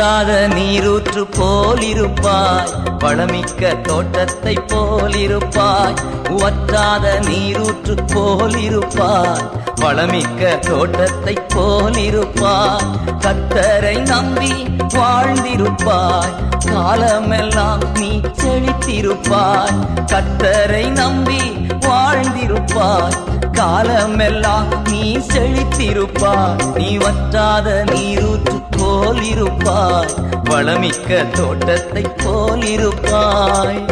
வற்றாத நீரூற்று போலிருப்பாய். பழமிக்க தோட்டத்தை போலிருப்பாய். வற்றாத நீரூற்று போலிருப்பாய். வளமிக்க தோட்டத்தை போலிருப்பாய். கத்தரை நம்பி வாழ்ந்திருப்பாய். காலமெல்லாம் நீ செழித்திருப்பாய். கத்தரை நம்பி வாழ்ந்திருப்பாய். காலமெல்லாம் நீ செழித்திருப்பாய். நீ வற்றாத நீரூற்று போலிருப்பாய். வளமிக்க தோட்டத்தை போலிருப்பாய்.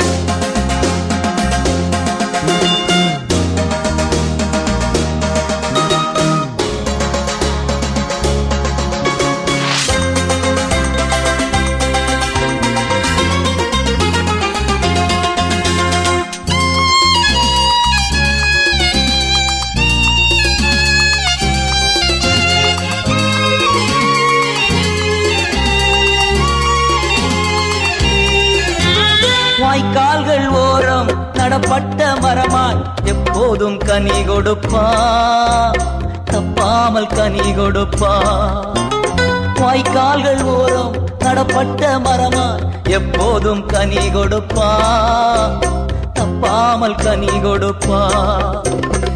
கனி கொடுப்பா தப்பாமல் கனி கொடுப்பா. வாய்க்கால்கள் ஓரம் நடப்பட்ட மரமா எப்போதும் கனி கொடுப்பா. தப்பாமல் கனி கொடுப்பா.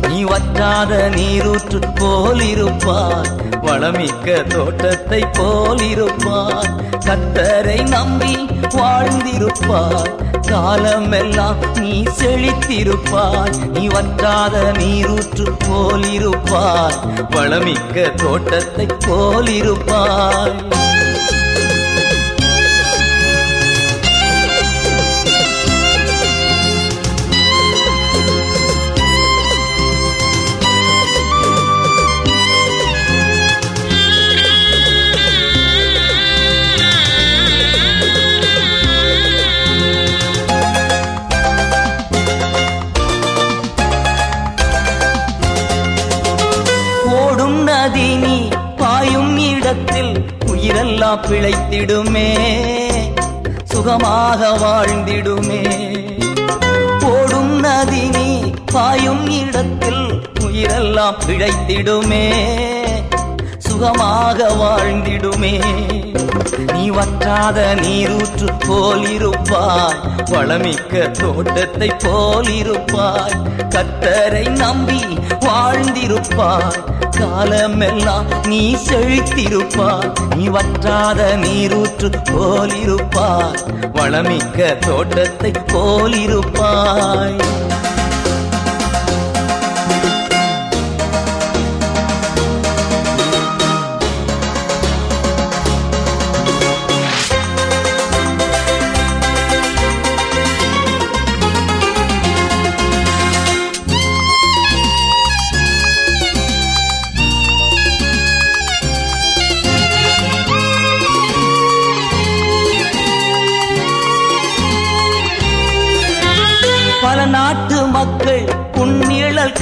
நீ வற்றாத நீரூற்று போல் இருப்பார் வளமிக்க தோட்டத்தை போல் இருப்பார் கத்தரை நம்பி வாழ்ந்திருப்பார் காலமெல்லாம் நீ செழித்திருப்பாய். நீ வற்றாத நீரூற்று போலிருப்பாய். வளமிக்க தோட்டத்தை போலிருப்பாய். எல்லாம் பிழைத்திடுமே சுகமாக வாழ்ந்திடுமே. ஓடும் நதி நீ பாயும் இடத்தில் உயிரெல்லாம் பிழைத்திடுமே சுகமாக வாழ்ந்திடுமே. நீ வற்றாத நீரூற்று போல் இருப்பாய் வளமிக்க தோட்டத்தை போல் இருப்பாய் கத்தரை நம்பி வாழ்ந்திருப்பாய். காலமெல்லாம் நீ செழித்திருப்பாய் நீ வற்றாத நீரூற்று போலிருப்பாய் வளமிக்க தோட்டத்தை போலிருப்பாய்.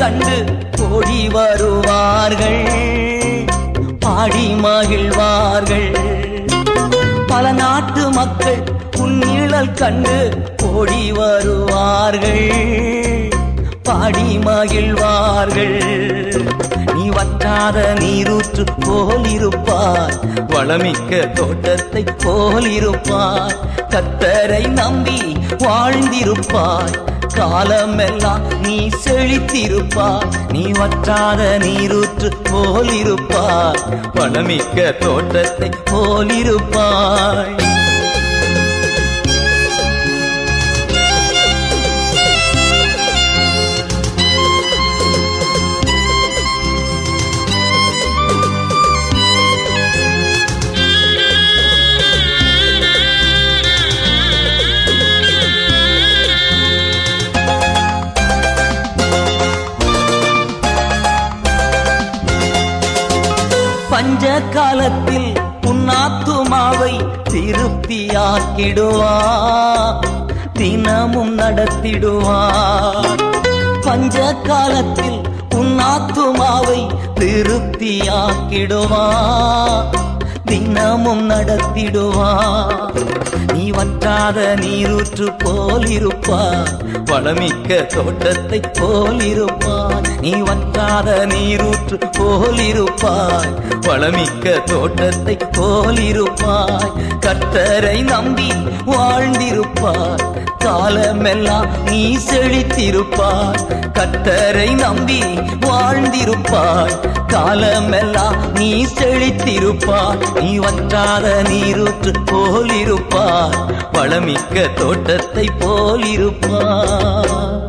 கண்டு ஓடி வருவார்கள். பாடி மகிழ்வார்கள். பல நாட்டு மக்கள் உன்னிழல் கண்டு ஓடி வருவார்கள். பாடி மகிழ்வார்கள். நீ வற்றாத நீரூற்று போலிருப்பாய் வளமிக்க தோட்டத்தை போலிருப்பாய் கத்தரை நம்பி வாழ்ந்திருப்பாய். காலமெல்லாம் நீ செழித்திருப்பா. நீ வற்றாத நீரூற்று போலிருப்பாய். வளமிக்க தோட்டத்தை போலிருப்பாய். காலத்தில் உன்னாத்துமாவை திருப்தியாக்கிடுவா. தினமும் நடத்திடுவா. பஞ்ச காலத்தில் உன்னாத்துமாவை திருப்தியாக்கிடுவா. தினமும் நடத்திடுவா. நீ வற்றாத நீரூற்று போலிருப்பான் வளமிக்க தோட்டத்தை போலிருப்பான் நீ வற்றாத நீரூற்று போலிருப்பாய். வளமிக்க தோட்டத்தை போலிருப்பாய். கர்த்தரை நம்பி வாழ்ந்திருப்பாய். காலமெல்லாம் நீ செழித்திருப்பாய். கத்தரை நம்பி வாழ்ந்திருப்பாய். காலமெல்லாம் நீ செழித்திருப்பாய். நீ வற்றாத நீரூற்று போலிருப்பாய். வளமிக்க தோட்டத்தை போலிருப்பாய்.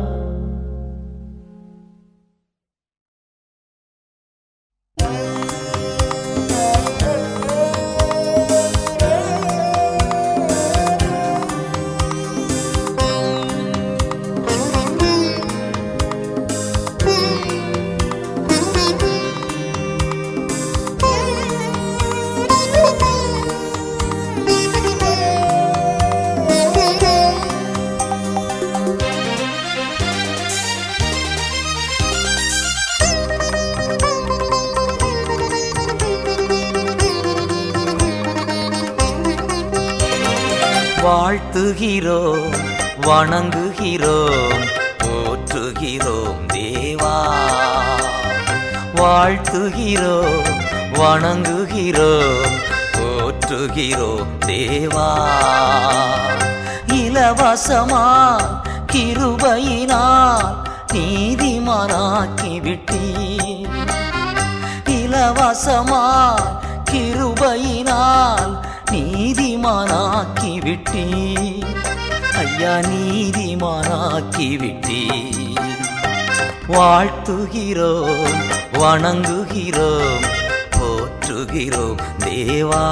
இலவசமா கிருபையினால் நீதிமானாக்கி விட்டீ ஐயா நீதிமானாக்கி விட்டீ வாழ்த்துகிறோம் வணங்குகிறோம் போற்றுகிறோம் தேவா.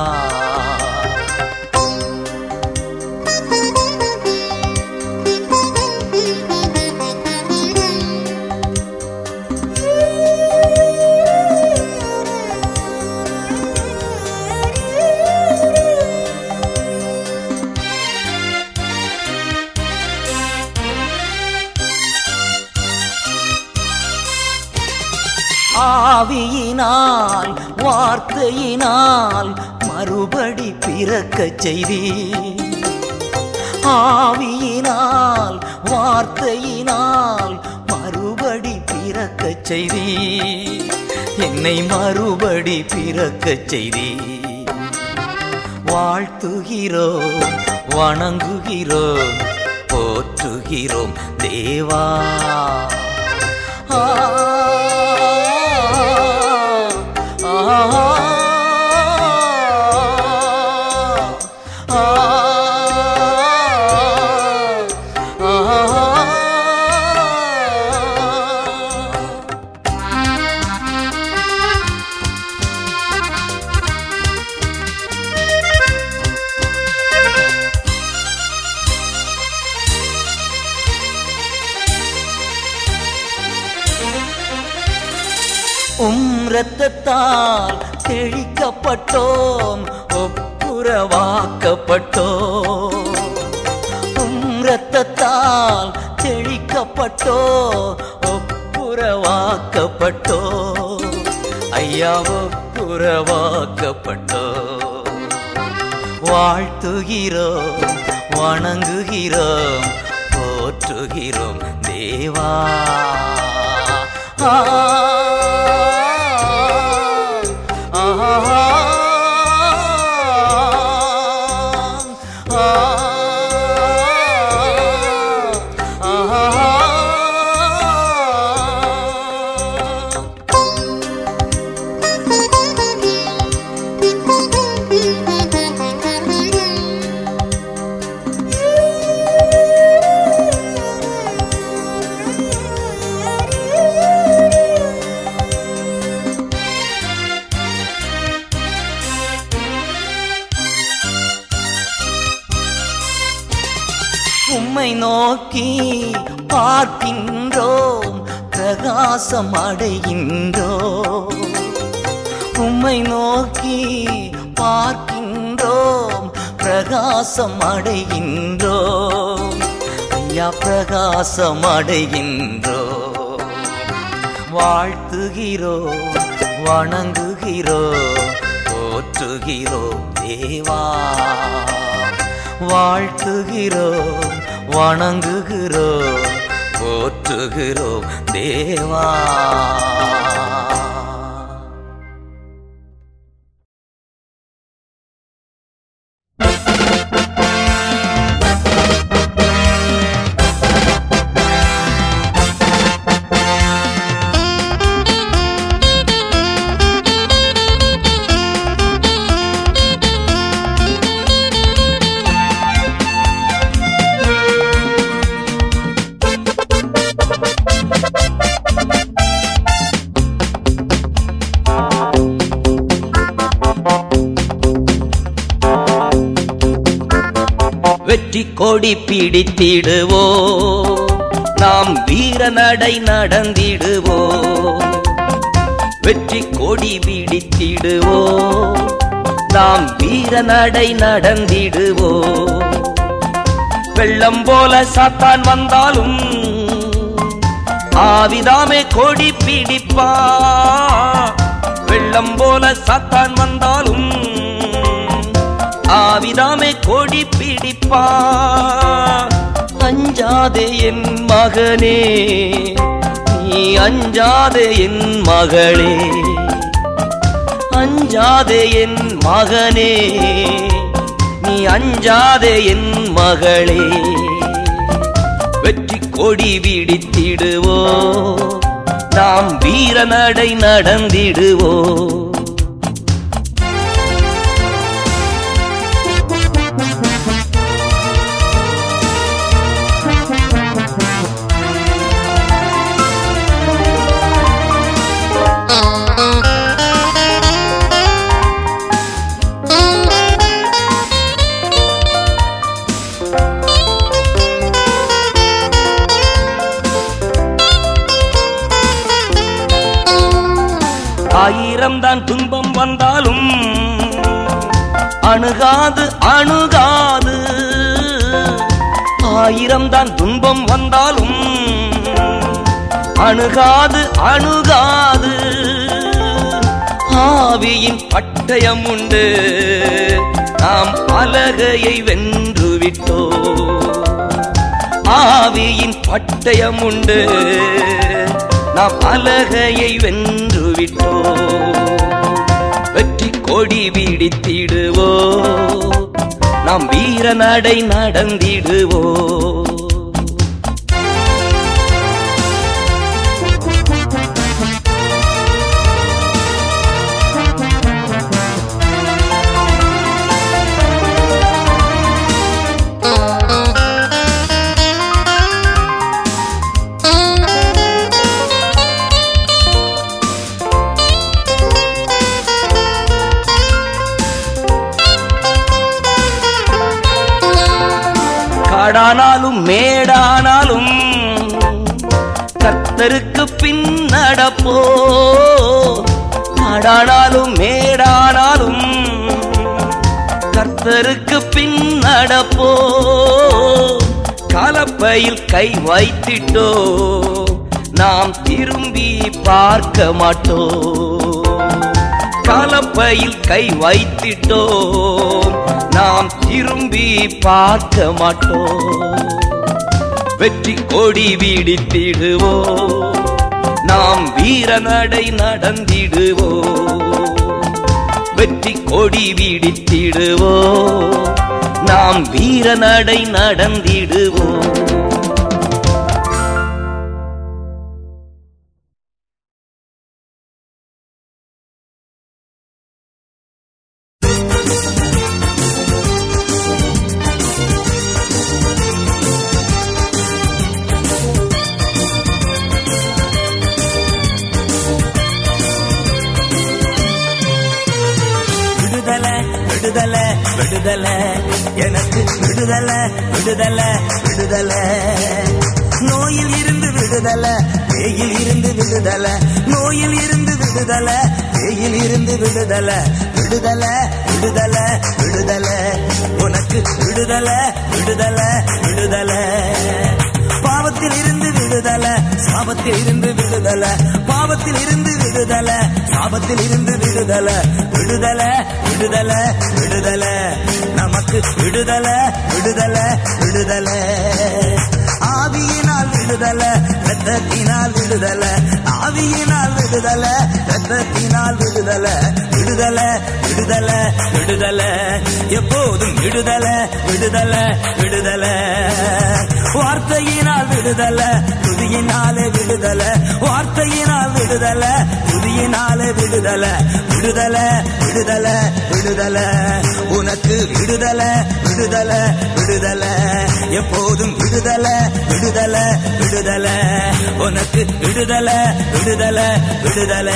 ஆவியினால் வார்த்தையினால் மறுபடி பிறக்க செய்தி ஆவியினால் வார்த்தையினால் மறுபடி பிறக்க செய்தி என்னை மறுபடி பிறக்க செய்தி வாழ்த்துகிறோம் வணங்குகிறோம் போற்றுகிறோம் தேவா. ஆ, ஆ, இரத்தத்தால் தெளிக்கப்பட்டோம் ஒப்புரவாக்கப்பட்டோம். உம் இரத்தத்தால் தெளிக்கப்பட்டோ ஒப்புரவாக்கப்பட்டோ ஐயா ஒப்புரவாக்கப்பட்டோ வாழ்த்துகிறோம் வணங்குகிறோம் போற்றுகிறோம் தேவா. ஆ, பிரகாசம் அடைகின்றோ உம்மை நோக்கி பார்க்கின்றோம் பிரகாசம் அடைகின்றோம் ஐயா பிரகாசம் அடைகின்றோ வாழ்த்துகிறோ வணங்குகிறோ போற்றுகிறோ தேவா. வாழ்த்துகிறோ வணங்குகிறோம் போற்றுகிறோம் தேவா. கொடி பிடித்திடுவோ. நாம் வீர நடை நடந்திடுவோ. வெற்றி கொடி பிடித்திடுவோ நாம் வீர நடை நடந்திடுவோ. வெள்ளம் போல சாத்தான் வந்தாலும் ஆவிதாமே கொடி பிடிப்பா. வெள்ளம் போல சாத்தான் வந்தாலும் ஆவிதாமே கொடி பிடிப்பா? அஞ்சாதே என் மகனே. நீ அஞ்சாதே என் மகளே. அஞ்சாதே என் மகனே. நீ அஞ்சாதே என் மகளே. வெற்றி கொடி விடித்திடுவோ. நாம் வீரநடை நடை நடந்திடுவோ துன்பம் வந்தாலும் அணுகாது அணுகாது. ஆயிரம் தான் துன்பம் வந்தாலும் அணுகாது அணுகாது. ஆவியின் பட்டயம் உண்டு. நாம் அலகையை வென்று விட்டோ ஆவியின் பட்டயம் உண்டு. நாம் அலகையை வென்று விட்டோ வெற்றி கொடி வீடித்திடுவோ? நாம் வீர நடை நடந்திடுவோ? காடானாலும் மேடானாலும் கர்த்தருக்கு பின் நடப்போ? காடானாலும் மேடானாலும் கர்த்தருக்கு பின் நடப்போ? கலப்பையில் கை வைத்திட்டோ? நாம் திரும்பி பார்க்க மாட்டோம் கலப்பையில் கை வைத்திட்டோம் நாம் திரும்பி பார்க்க மாட்டோம். வெற்றி கொடி வீடித்திடுவோ நாம் வீர நடை நடந்திடுவோ வெற்றி கொடி வீடித்திடுவோ நாம் வீர நடை விடுதல விடுதல விடுதல விடுதல. உனக்கு விடுதல விடுதல விடுதல. எப்போதும் விடுதல விடுதல விடுதல. உனக்கு விடுதல விடுதல விடுதல.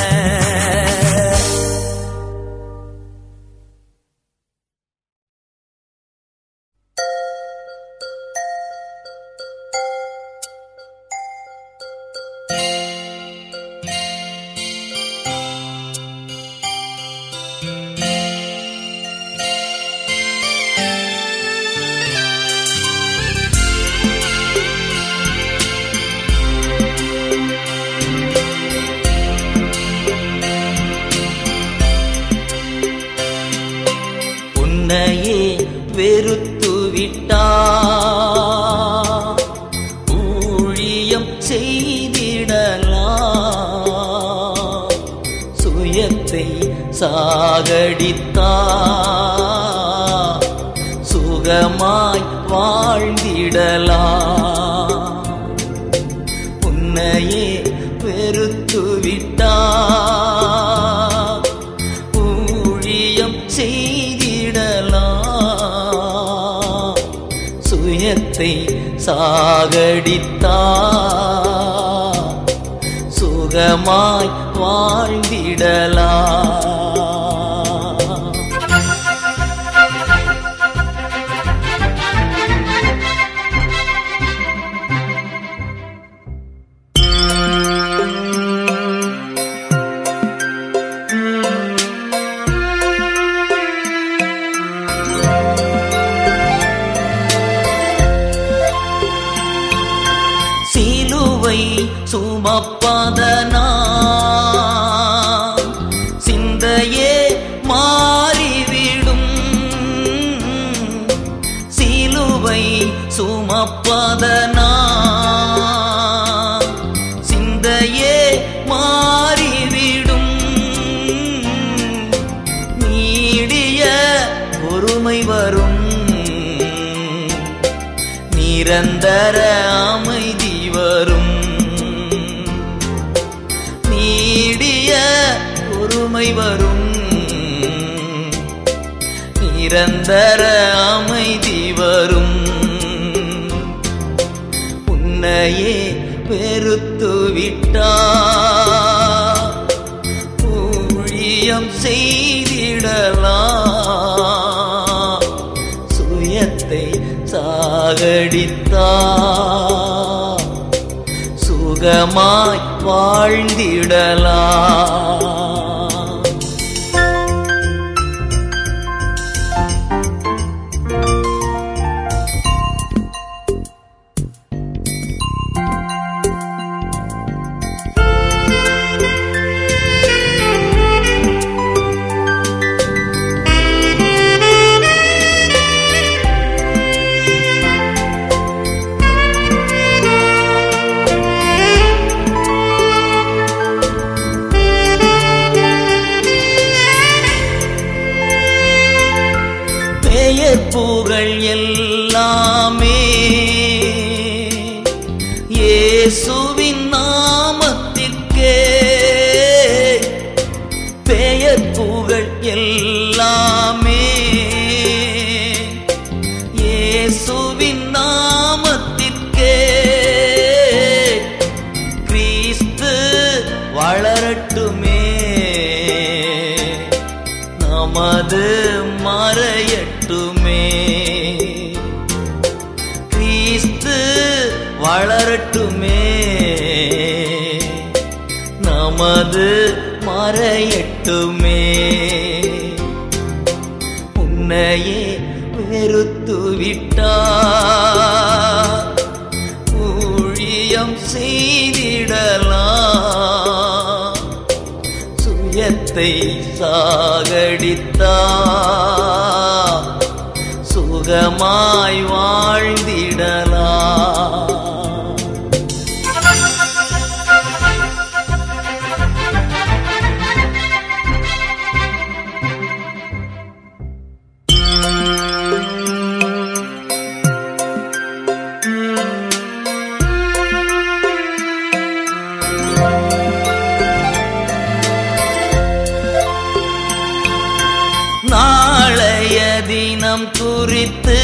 தினம் குறித்து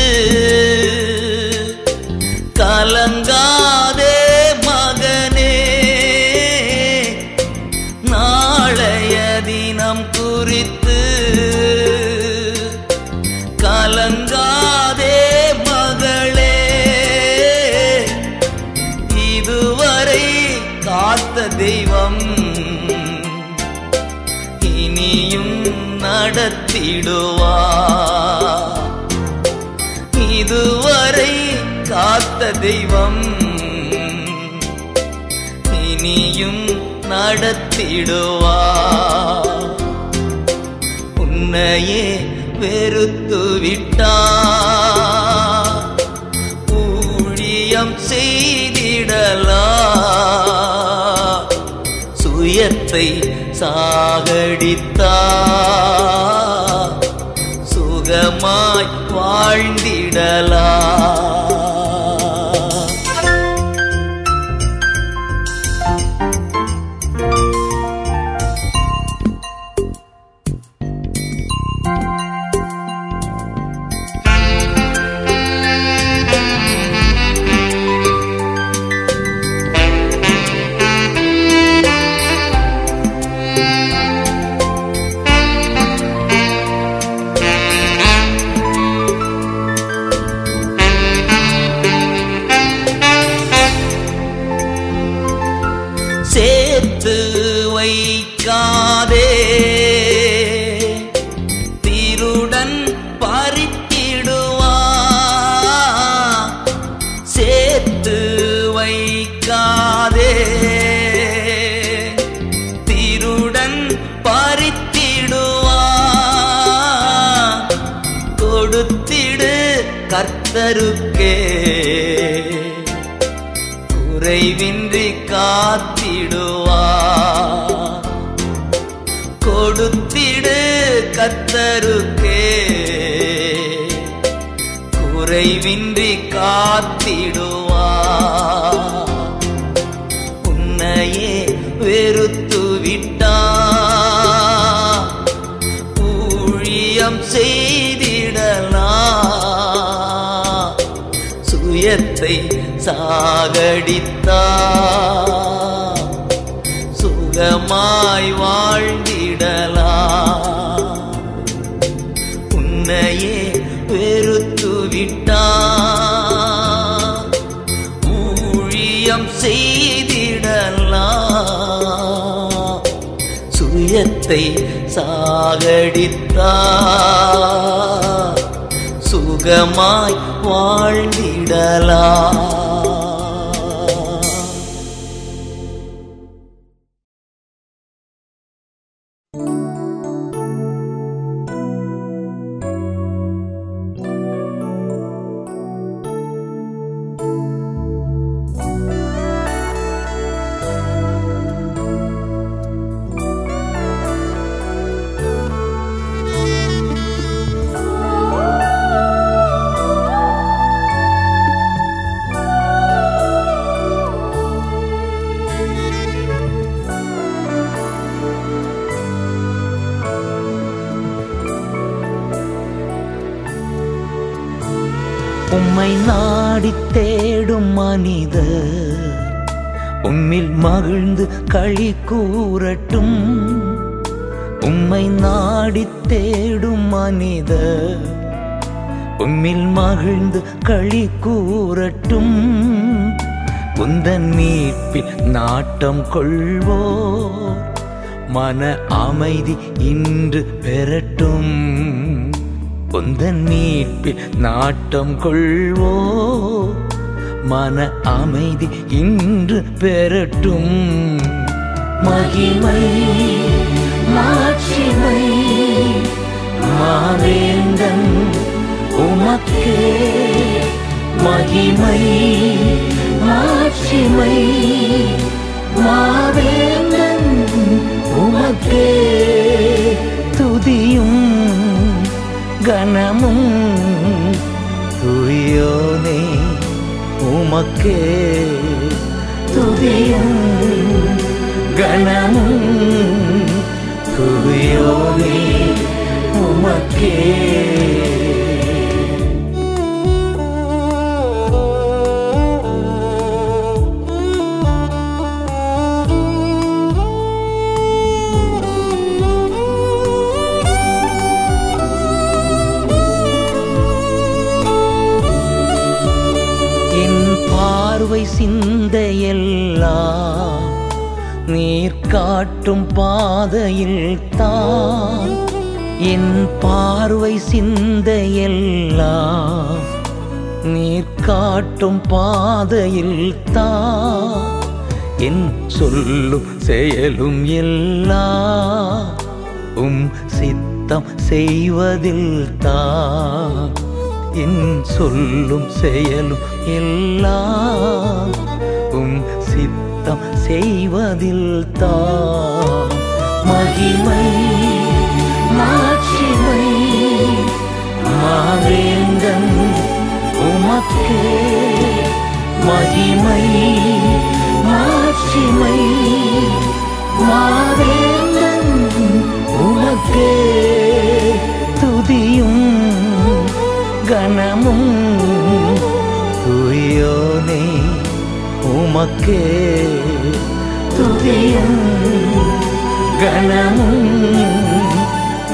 தெய்வம். இனியும் நடத்திடுவா உன்னையே வெறுத்து விட்டா ஊழியம் செய்திடலா சுயத்தை சாகடித்தா சுகமாய் வாழ்ந்திடலா சுயத்தை சாகடித்தா சுகமாய் வாழ்ந்திடலா உன்னையே வெறுத்து விட்டா ஊழியம் செய்திடலா சுயத்தை சாகடித்தா சுகமாய் வாழ்ந்திடலாம். நாடி தேடும் மனிதர். உம்மில் மகிழ்ந்து களி கூறட்டும். உம்மை நாடி தேடும் மனிதர். உம்மில் மகிழ்ந்து களி கூறட்டும். குந்தன் மீட்பில் நாட்டம் கொள்வோர். மன அமைதி இன்று பெறட்டும். உந்தன் மீட்பில் நாட்டம் கொள்வோ. மன அமைதி இன்று பெறட்டும் மகிமை மாட்சிமை மாவேந்தன் உமக்கே. மகிமை மாட்சிமை மாவேந்தன் உமக்கே. துதியும் கனமும் துயோனே உமக்கே துதியும் கனமும் துயோனே உமக்கே சிந்தையெல்லாம் நீர் காட்டும் பாதையில் தான் என் பார்வை சிந்தையெல்லாம் நீர் காட்டும் பாதையில் தான் என் சொல்லும் செயலும் எல்லாம் உம் சித்தம் செய்வதில் தான் என் சொல்லும் செயலும் எல்லாம் உம் சித்தம் செய்வதில் தான் மகிமை மாட்சிமை மாவேந்தன் உமக்கே. மகிமை மாட்சிமை மாவேந்தன் உமக்கே. துதியும் கனமும் துயோனே உமக்கே துதியும் கனமும்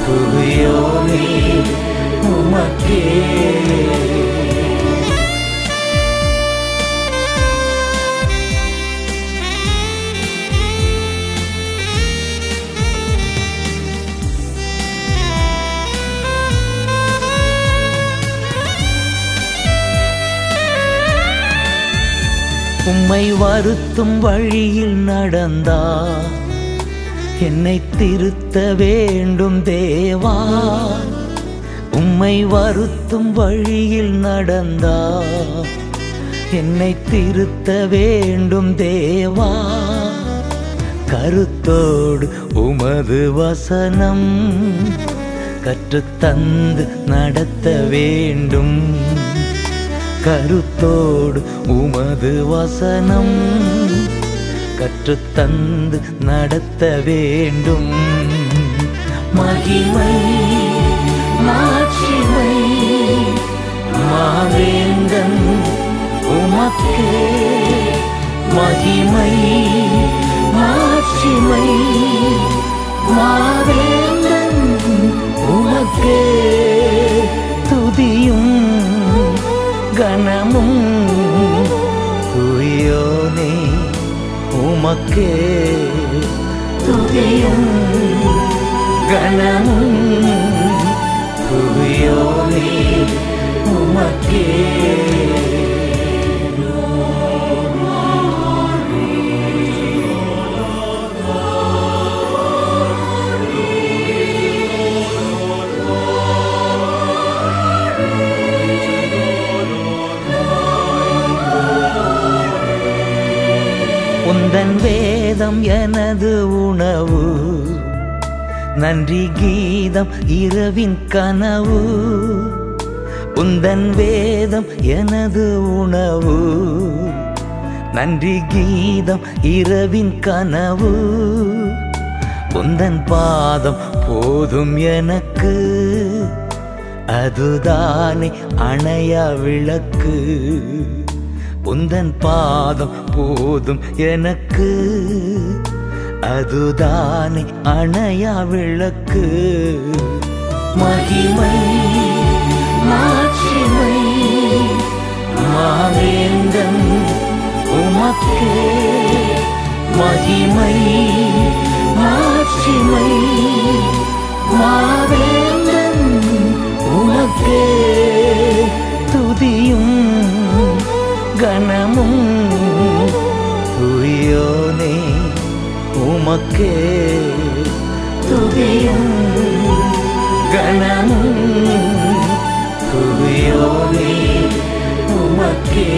துயோனே உமக்கே உம்மை வருத்தும் வழியில் நடந்தா. என்னை திருத்த வேண்டும் தேவா. உம்மை வருத்தும் வழியில் நடந்தா. என்னை திருத்த வேண்டும் தேவா. கருத்தோடு உமது வசனம் கற்றுத்தந்து நடத்த வேண்டும். கருத்தோடு உமது வசனம் கற்றுத்தந்து நடத்த வேண்டும். மகிமை மாட்சிமை மாவேந்தன் உமக்கே. மகிமை மாட்சிமை மாவேந்தன் உமக்கே. துதியும் கனமும் துயோனே உமக்கே துதியும் கனமும் துயோனே உமக்கே வேதம் எனது உணவு. நன்றி கீதம் இரவின் கனவு. உந்தன் வேதம் எனது உணவு. நன்றி கீதம் இரவின் கனவு. உந்தன் பாதம் போதும் எனக்கு. அதுதானே அணையா விளக்கு. உந்தன் பாதம் போதும் எனக்கு. அதுதானே அணையா விளக்கு. மகிமை மாட்சிமை மாவேந்தன் உமக்கே. மகிமை மாட்சிமை மாவேந்தன் உமக்கே. துதியும் கனமும் துயோனே உமக்கே துதியும் கணமும் துதியோனே உமக்கே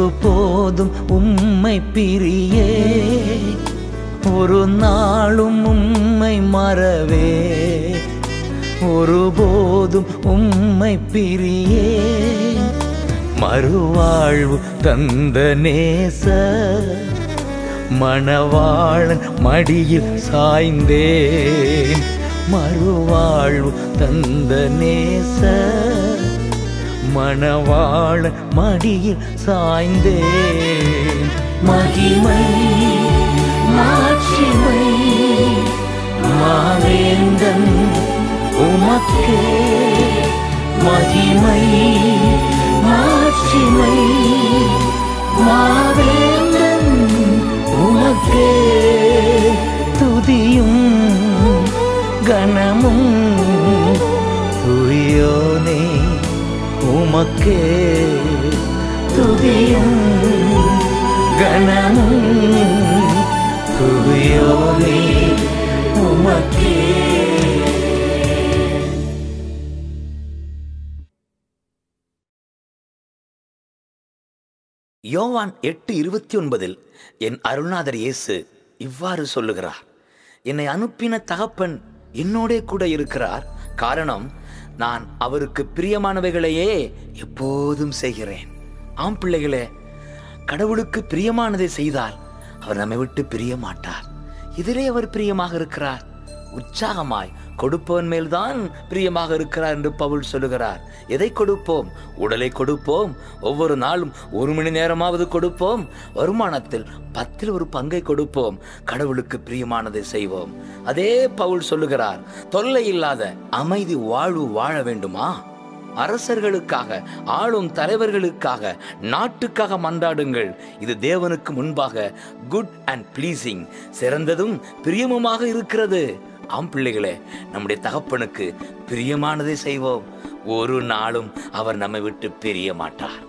ஒரு போதும் உம்மை பிரியே. ஒரு நாளும் உம்மை மறவே. ஒரு போதும் உம்மை பிரியே. மறுவாழ்வு தந்த நேச. மணவாளன் மடியில் சாய்ந்தேன். மறுவாழ்வு தந்த நேச. மணவாளன் மடியில் சாய்ந்தேன். மகிமை மாற்றிமை மாவேந்தன் உமக்கே. மகிமை மாற்றிமை மாவேந்தன் உமக்கே. துதியும் கணமும் துரியோனே. உமக்கே துதியும் கணமும் துதியோனே உமக்கே. யோவான் எட்டு இருபத்தி ஒன்பதில் என் அருள்நாதர் இயேசு இவ்வாறு சொல்லுகிறார். என்னை அனுப்பின தகப்பன் என்னோடே கூட இருக்கிறார். காரணம் நான் அவருக்கு பிரியமானவைகளையே எப்போதும் செய்கிறேன். ஆம் பிள்ளைகளே கடவுளுக்கு பிரியமானதை செய்தால் அவர் நம்மை விட்டு பிரிய மாட்டார். இதிலே அவர் பிரியமாக இருக்கிறார். உற்சாகமாய் கொடுப்பவன் மேல்தான் பிரியமாக இருக்கிறார் என்று பவுல் சொல்லுகிறார். எதை கொடுப்போம்? உடலை கொடுப்போம். ஒவ்வொரு நாளும் ஒரு மணி நேரமாவது கொடுப்போம். வருமானத்தில் பத்தில் ஒரு பங்கை கொடுப்போம். கடவுளுக்கு பிரியமானதை செய்வோம். அதே பவுல் சொல்லுகிறார் தொல்லை இல்லாத அமைதி வாழ்வு வாழ வேண்டுமா? அரசர்களுக்காக ஆளும் தலைவர்களுக்காக நாட்டுக்காக மன்றாடுங்கள். இது தேவனுக்கு முன்பாக குட் அண்ட் பிளீசிங் சிறந்ததும் பிரியமுமாக இருக்கிறது. ஆம் பிள்ளைகளே நம்முடைய தகப்பனுக்கு பிரியமானதை செய்வோம். ஒரு நாளும் அவர் நம்மை விட்டு பிரிய மாட்டார்.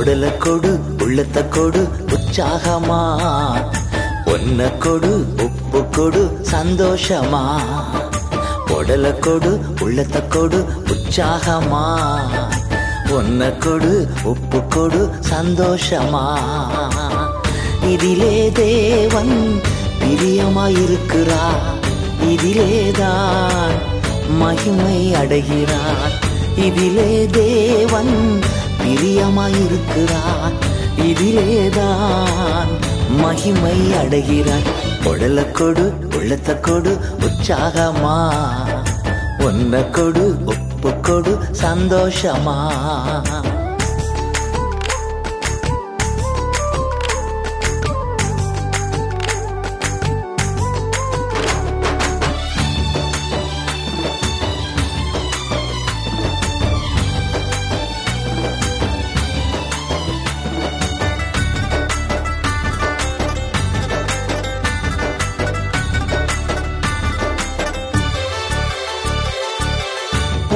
உடல கொடு உள்ளத்த கொடு உற்சாகமா. ஒன்ன கொடு உப்பு கொடு சந்தோஷமா. உடல கொடு உள்ளத்த கொடு உற்சாகமா. ஒன்ன கொடு உப்பு கொடு சந்தோஷமா. இதிலே தேவன் பிரியமாயிருக்கிறார். இதிலேதான் மகிமை அடைகிறார். இதிலே தேவன் பிரியமாயிருக்கிறான் இதிலேதான் மகிமை அடைகிறான் உடல கொடு உள்ளத்த கொடு உற்சாகமா. ஒன்ன கொடு உப்பு கொடு சந்தோஷமா.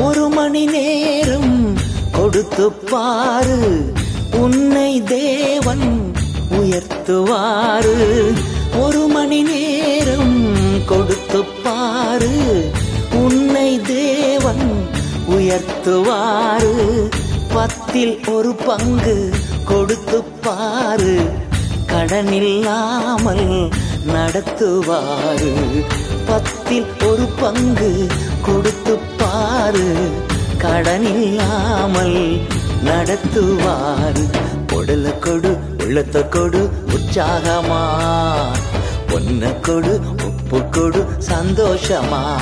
ஒரு மணி நேரம் கொடுத்து பாரு. உன்னை தேவன் உயர்த்துவாரு. ஒரு மணி நேரம் கொடுத்து பாரு. உன்னை தேவன் உயர்த்துவாரு. பத்தில் ஒரு பங்கு கொடுத்து பாரு. கடனில்லாமல் நடத்துவாரு. பத்தில் ஒரு பங்கு கொடுத்து பாரு. கடனில்லாமல் நடத்துவாரு. கொடல கொடு உள்ளத்த கொடு உற்சாகமா. பொன்ன கொடு உப்பு கொடு சந்தோஷமா.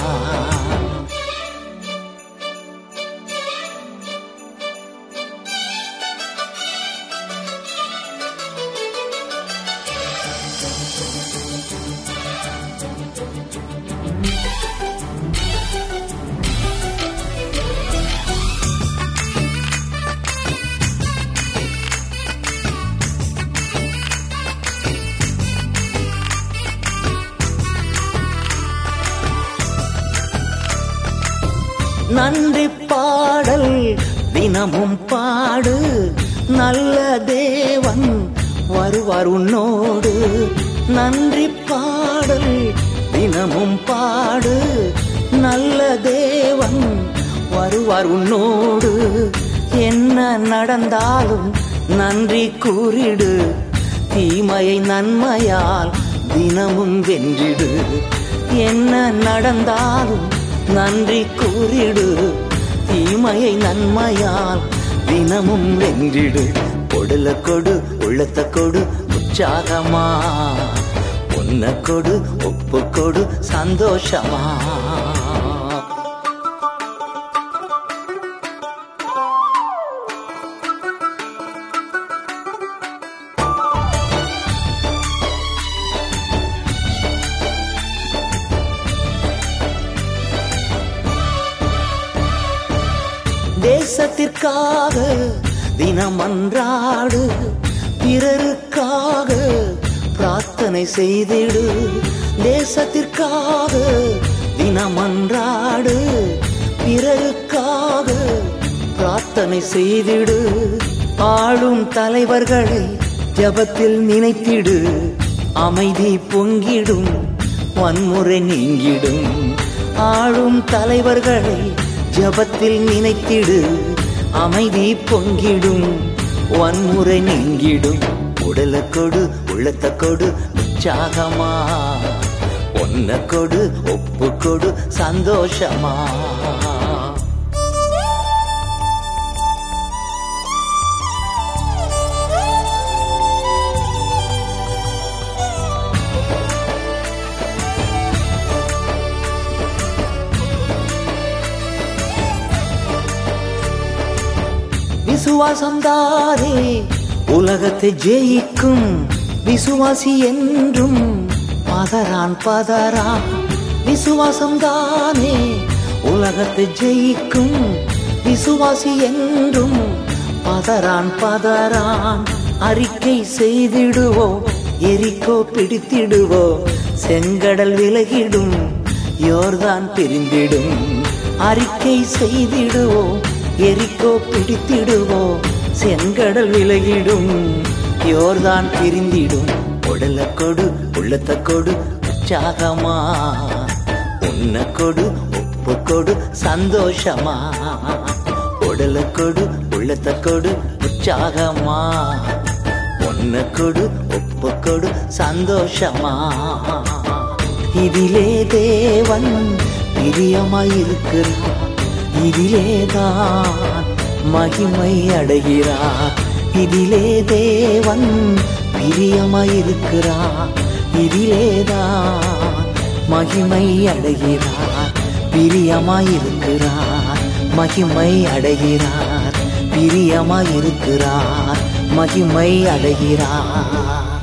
உன்னோடு நன்றி பாடல் தினமும் பாடு. நல்ல தேவன் வருவார் உன்னோடு. என்ன நடந்தாலும் நன்றி கூறிடு. தீமையை நன்மையால் தினமும் வென்றிடு. என்ன நடந்தாலும் நன்றி கூறிடு. தீமையை நன்மையால் தினமும் வென்றிடு. பொடல கொடு உள்ளத்த கொடு உற்சாகமா? உன்ன கொடு ஒப்பு கொடு சந்தோஷமா? தேசத்திற்காக தினமன்ற பிரார்த்தனை செய்திடு. தேசத்திற்காக தினமன்றாடு. பிறருக்காக பிரார்த்தனை செய்திடு. ஆளும் தலைவர்களை ஜபத்தில் நினைத்திடு. அமைதி பொங்கிடும் வன்முறை நீங்கிடும். ஆளும் தலைவர்களை ஜபத்தில் நினைத்திடு. அமைதி பொங்கிடும் வன்முறை நீங்கிடும். உடலை கொடு உள்ளத்தை கொடு உற்சாகமா? ஒன்ன கொடு ஒப்பு கொடு சந்தோஷமா? விசுவாசம் தானே உலகத்தை ஜெயிக்கும்? விசுவாசி என்றும் பதறான் பதறான். விசுவாசம் தானே உலகத்தை ஜெயிக்கும் விசுவாசி என்றும் பதறான் பதறான். அறிக்கை செய்திடுவோம் எரிக்கோ பிடித்திடுவோம் செங்கடல் விலகிடும் யோர்தான் பிரிந்திடும். அறிக்கை செய்திடுவோம் எரிக்கோ பிடித்திடுவோம் செங்கடல் விலகிடும். யோர்தான் பிரிந்திடும். உடல கொடு உள்ளத்த கொடு உற்சாகமா. உன்ன கொடு உப்பு கொடு சந்தோஷமா. உடல கொடு உள்ளத்த கொடு உற்சாகமா. உன்ன கொடு உப்பு கொடு சந்தோஷமா. இதிலே தேவன் பிரியமாயிருக்கிறான் இதிலேதான் மகிமை அடைகிறார். இதிலே தேவன் பிரியமாயிருக்கிறார் இதிலேதான் மகிமை அடைகிறார் பிரியமாயிருக்கிறார். மகிமை அடைகிறார் பிரியமாயிருக்கிறார். மகிமை அடைகிறார்.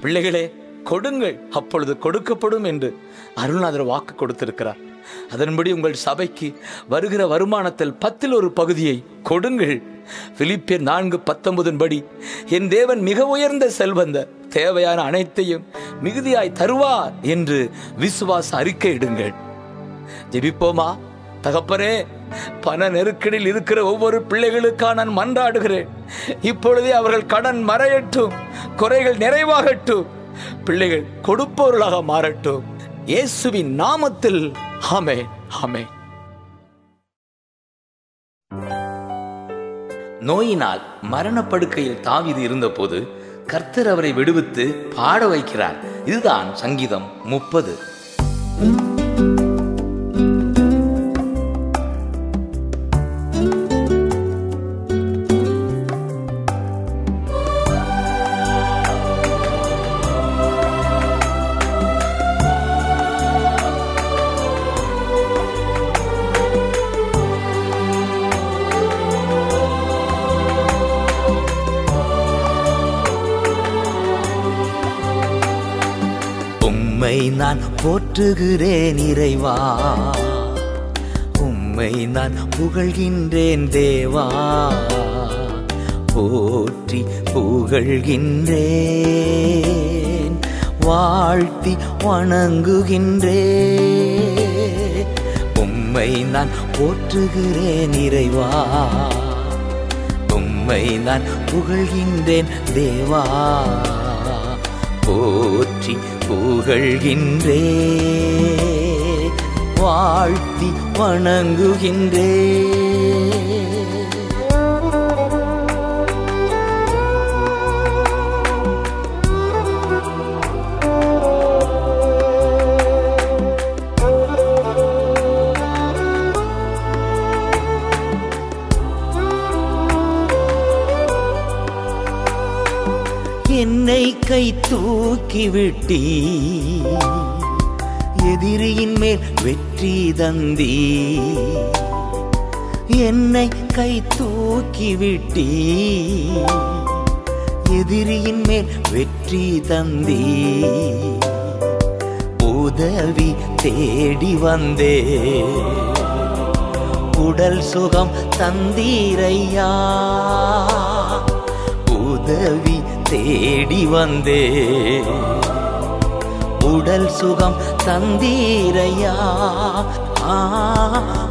பிள்ளைகளே கொடுங்கள். அப்பொழுது கொடுக்கப்படும் என்று அருள்நாதர் வாக்கு கொடுத்திருக்கிறார். அதன்படி உங்கள் சபைக்கு வருகிற வருமானத்தில் பத்தில் ஒரு பகுதியை கொடுங்கள். பிலிப்பியர் நான்கு பத்தொன்பதின் படி என் தேவன் மிக உயர்ந்த செல்வந்த தேவையான அனைத்தையும் மிகுதியாய் தருவார் என்று விசுவாச அறிக்கையிடுங்கள் ஜெபிப்போமா? தகப்பனே பண நெருக்கடியில் இருக்கிற ஒவ்வொரு பிள்ளைகளுக்கா நான் மன்றாடுகிறேன். இப்பொழுதே அவர்கள் கடன் மறையட்டும் குறைகள் நிறைவாகட்டும். பிள்ளைகள் கொடுப்பவர்களாக மாறட்டும். இயேசுவின் நாமத்தில். ஹமே ஹமே நோயினால் மரணப்படுக்கையில் தாவிது இருந்தபோது கர்த்தர் அவரை விடுவித்து பாட வைக்கிறார். இதுதான் சங்கீதம் முப்பது. போற்றுகிறேன் இறைவா. உம்மை நான் புகழ்கின்றேன் தேவா. போற்றி புகழ்கின்றேன் வாழ்த்தி வணங்குகின்றேன். உம்மை நான் போற்றுகிறேன் இறைவா. உம்மை நான் புகழ்கின்றேன் தேவா. போற்றி புகழ்கின்றே வாழ்த்தி வணங்குகின்றே. என்னை கை தூக்கி விட்டி எதிரியின் மேல் வெற்றி தந்தி என்னை கை தூக்கி விட்டி எதிரியின் மேல் வெற்றி தந்தி உதவி தேடி வந்தே உடல் சுகம் தந்தீரையா உதவி தேடி வந்தே. உடல் சுகம் தந்தீரையா?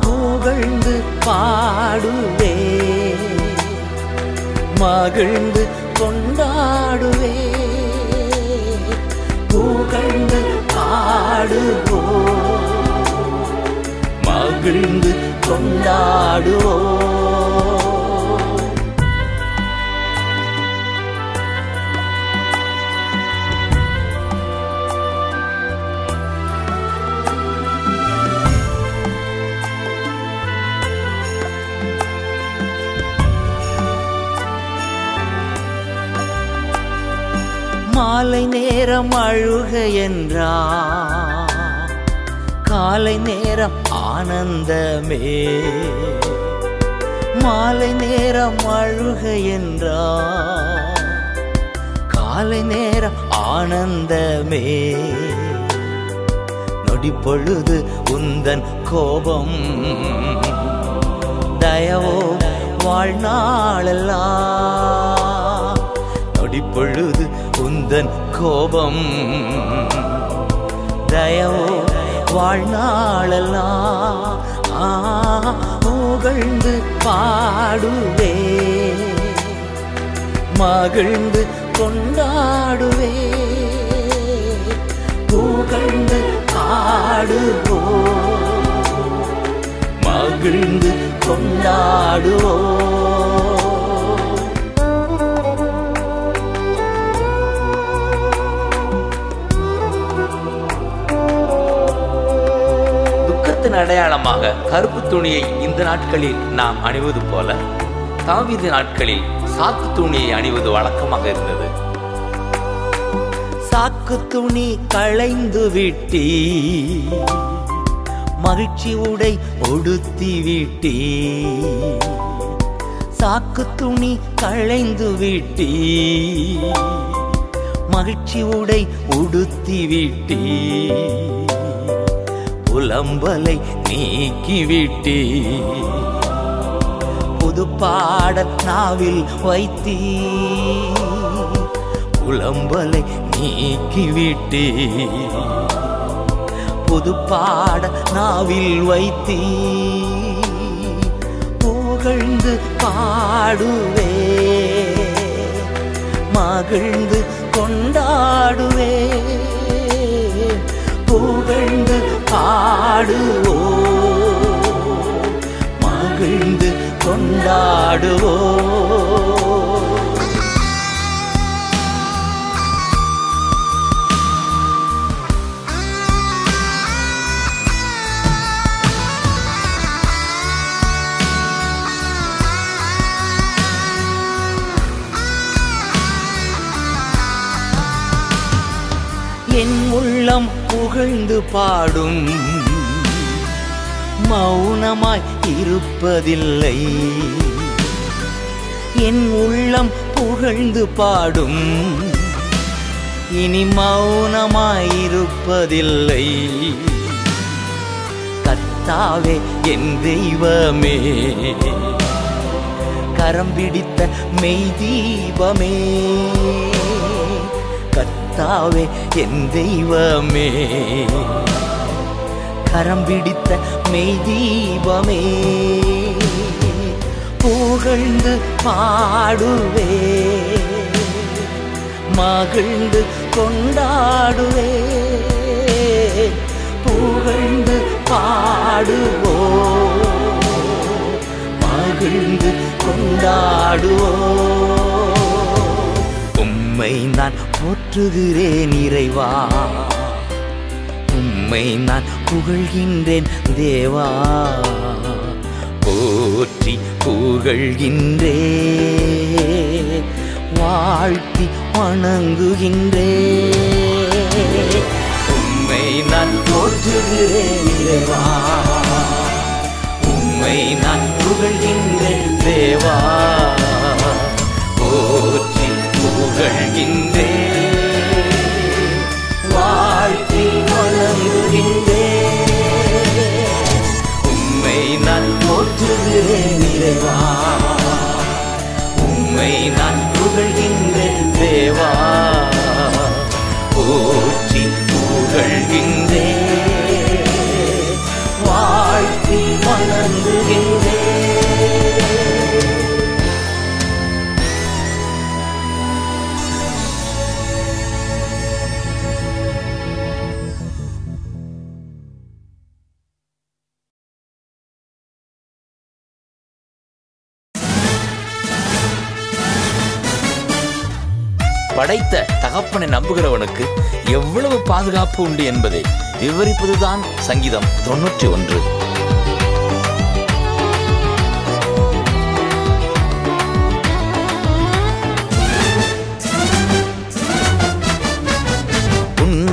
புகழ்ந்து பாடுவே. மகிழ்ந்து கொண்டாடுவே. புகழ்ந்து பாடுவோ. மகிழ்ந்து கொண்டாடுவோ. மாலை நேரம் அழுக என்றா? காலை நேரம் ஆனந்தமே. மாலை நேரம் அழுக என்றா? காலை நேரம் ஆனந்தமே. நொடி பொழுது உந்தன் கோபம். தயவோ வாழ்நாளெல்லாம். நொடி பொழுது உந்தன் கோபம். தயவோ வாழ்நாளெல்லாம் ஆ, புகழ்ந்து பாடுவே. மகிழ்ந்து கொண்டாடுவே. புகழ்ந்து பாடுவோ. மகிழ்ந்து கொண்டாடுவோ. துக்கத்தின் அடையாளமாக கருப்பு துணியை இந்த நாட்களில் நாம் அணிவது போல தாவீது நாட்களில் சாக்கு துணியை அணிவது வழக்கமாக இருந்தது. சாக்கு துணி களைந்து விட்டி மகிழ்ச்சி உடை உடுத்தி விட்டி சாக்கு துணி களைந்து விட்டி மகிழ்ச்சி உடை உடுத்தி விட்டி புலம்பலை நீக்கிவிட்டே புது பாடல் நாவில் வைத்தீ புலம்பலை நீக்கிவிட்டே புது பாட நாவில் வைத்தீ புகழ்ந்து பாடுவே மகிழ்ந்து கொண்டாடுவே. புகழ்ந்து பாடுவோ. மகிழ்ந்து கொண்டாடுவோ. சுகமாய் இருப்பதில்லை. என் உள்ளம் புகழ்ந்து பாடும். இனி மௌனமாயிருப்பதில்லை கர்த்தாவே என் தெய்வமே கரம் பிடித்த மெய் தீபமே கர்த்தாவே என் தெய்வமே கரம் பிடித்த மெய் தீபமே. புகழ்ந்து பாடுவே. மகிழ்ந்து கொண்டாடுவே. புகழ்ந்து பாடுவோ. மகிழ்ந்து கொண்டாடுவோ. உம்மை நான் போற்றுகிறேன் இறைவா. உம்மை நான் புகழ்கின்றேன் தேவா. போற்றி புகழ்கின்றே. வாழ்த்தி வணங்குகின்றே. உம்மை நான் போற்றுகிறேன் தேவா. உம்மை நான் புகழ்கின்றேன் தேவா. போற்றி புகழ்கின்றேன் உம்மை நான் புகழ்கின்றேன் தேவா. போற்றி புகழ்கின்றே வாழ்த்தி வணங்குகின்றே படைத்த தகப்பனை நம்புகிறவனுக்கு எவ்வளவு பாதுகாப்பு உண்டு என்பதை விவரிப்பதுதான் சங்கீதம் தொன்னூற்றி ஒன்று.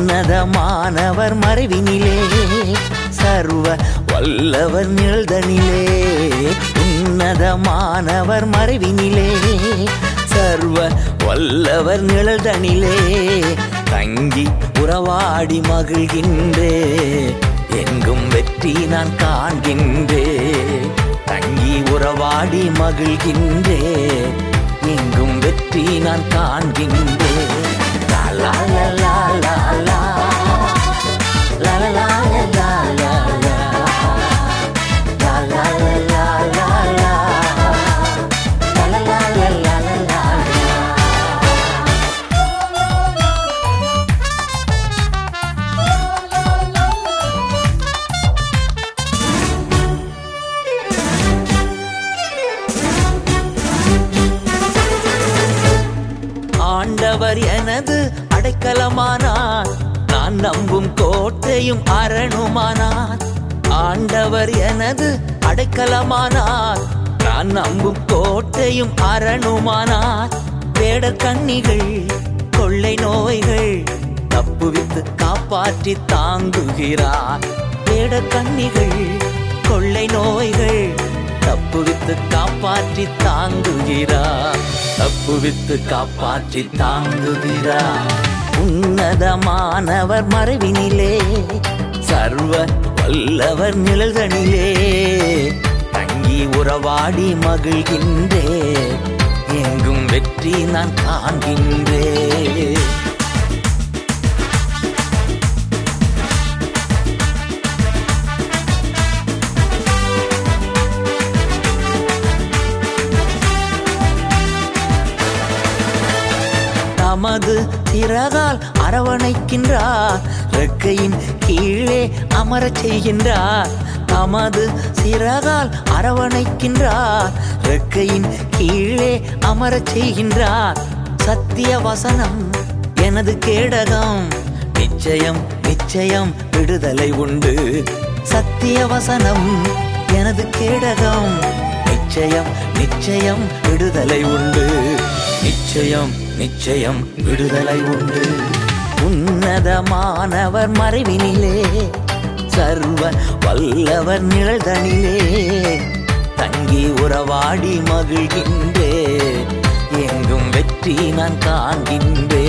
உன்னதமானவர் மறைவினிலே சர்வ வல்லவர் நிழல்தனிலே உன்னதமானவர் மறைவினிலே சர்வ வல்லவர் நிழல்தனிலே தங்கி உறவாடி மகிழ்கின்றே. எங்கும் வெற்றி நான் காண்கின்றே தங்கி உறவாடி மகிழ்கின்றே. எங்கும் வெற்றி நான் காண்கின்றே. லா லா லா லா லா லா லா லா நீயும் அரணுமானார் வேடர் கண்ணிகள் கொள்ளை நோய்கள் தப்புவித்து காப்பாற்றி தாங்குகிறார். வேடர் கண்ணிகள் கொள்ளை நோய்கள் தப்புவித்து காப்பாற்றி தாங்குகிறார். தப்புவித்து காப்பாற்றி தாங்குகிறார். உன்னதமானவர் மறைவினிலே சர்வ வல்லவர் நிழல்களிலே. உறவாடி மகிழ்கின்றே. எங்கும் வெற்றி நான் காண்கின்றே. தமது திறகால் அரவணைக்கின்றார். ரெக்கையின் கீழே அமரச் செய்கின்றார். தமது சிறகால் அரவணைக்கின்றார். ரெக்கையின் கீழே அமரச் செய்கின்றார். சத்திய வசனம் எனது கேடகம். நிச்சயம் நிச்சயம் விடுதலை உண்டு. சத்திய வசனம் எனது கேடகம். நிச்சயம் நிச்சயம் விடுதலை உண்டு. நிச்சயம் நிச்சயம் விடுதலை உண்டு. உன்னதமானவர் மறைவினிலே சர்வ வல்லவர் நிழல் தனிலே தங்கி உறவாடி மகிழ்கின்றே எங்கும் வெற்றி நான் காண்கின்றே.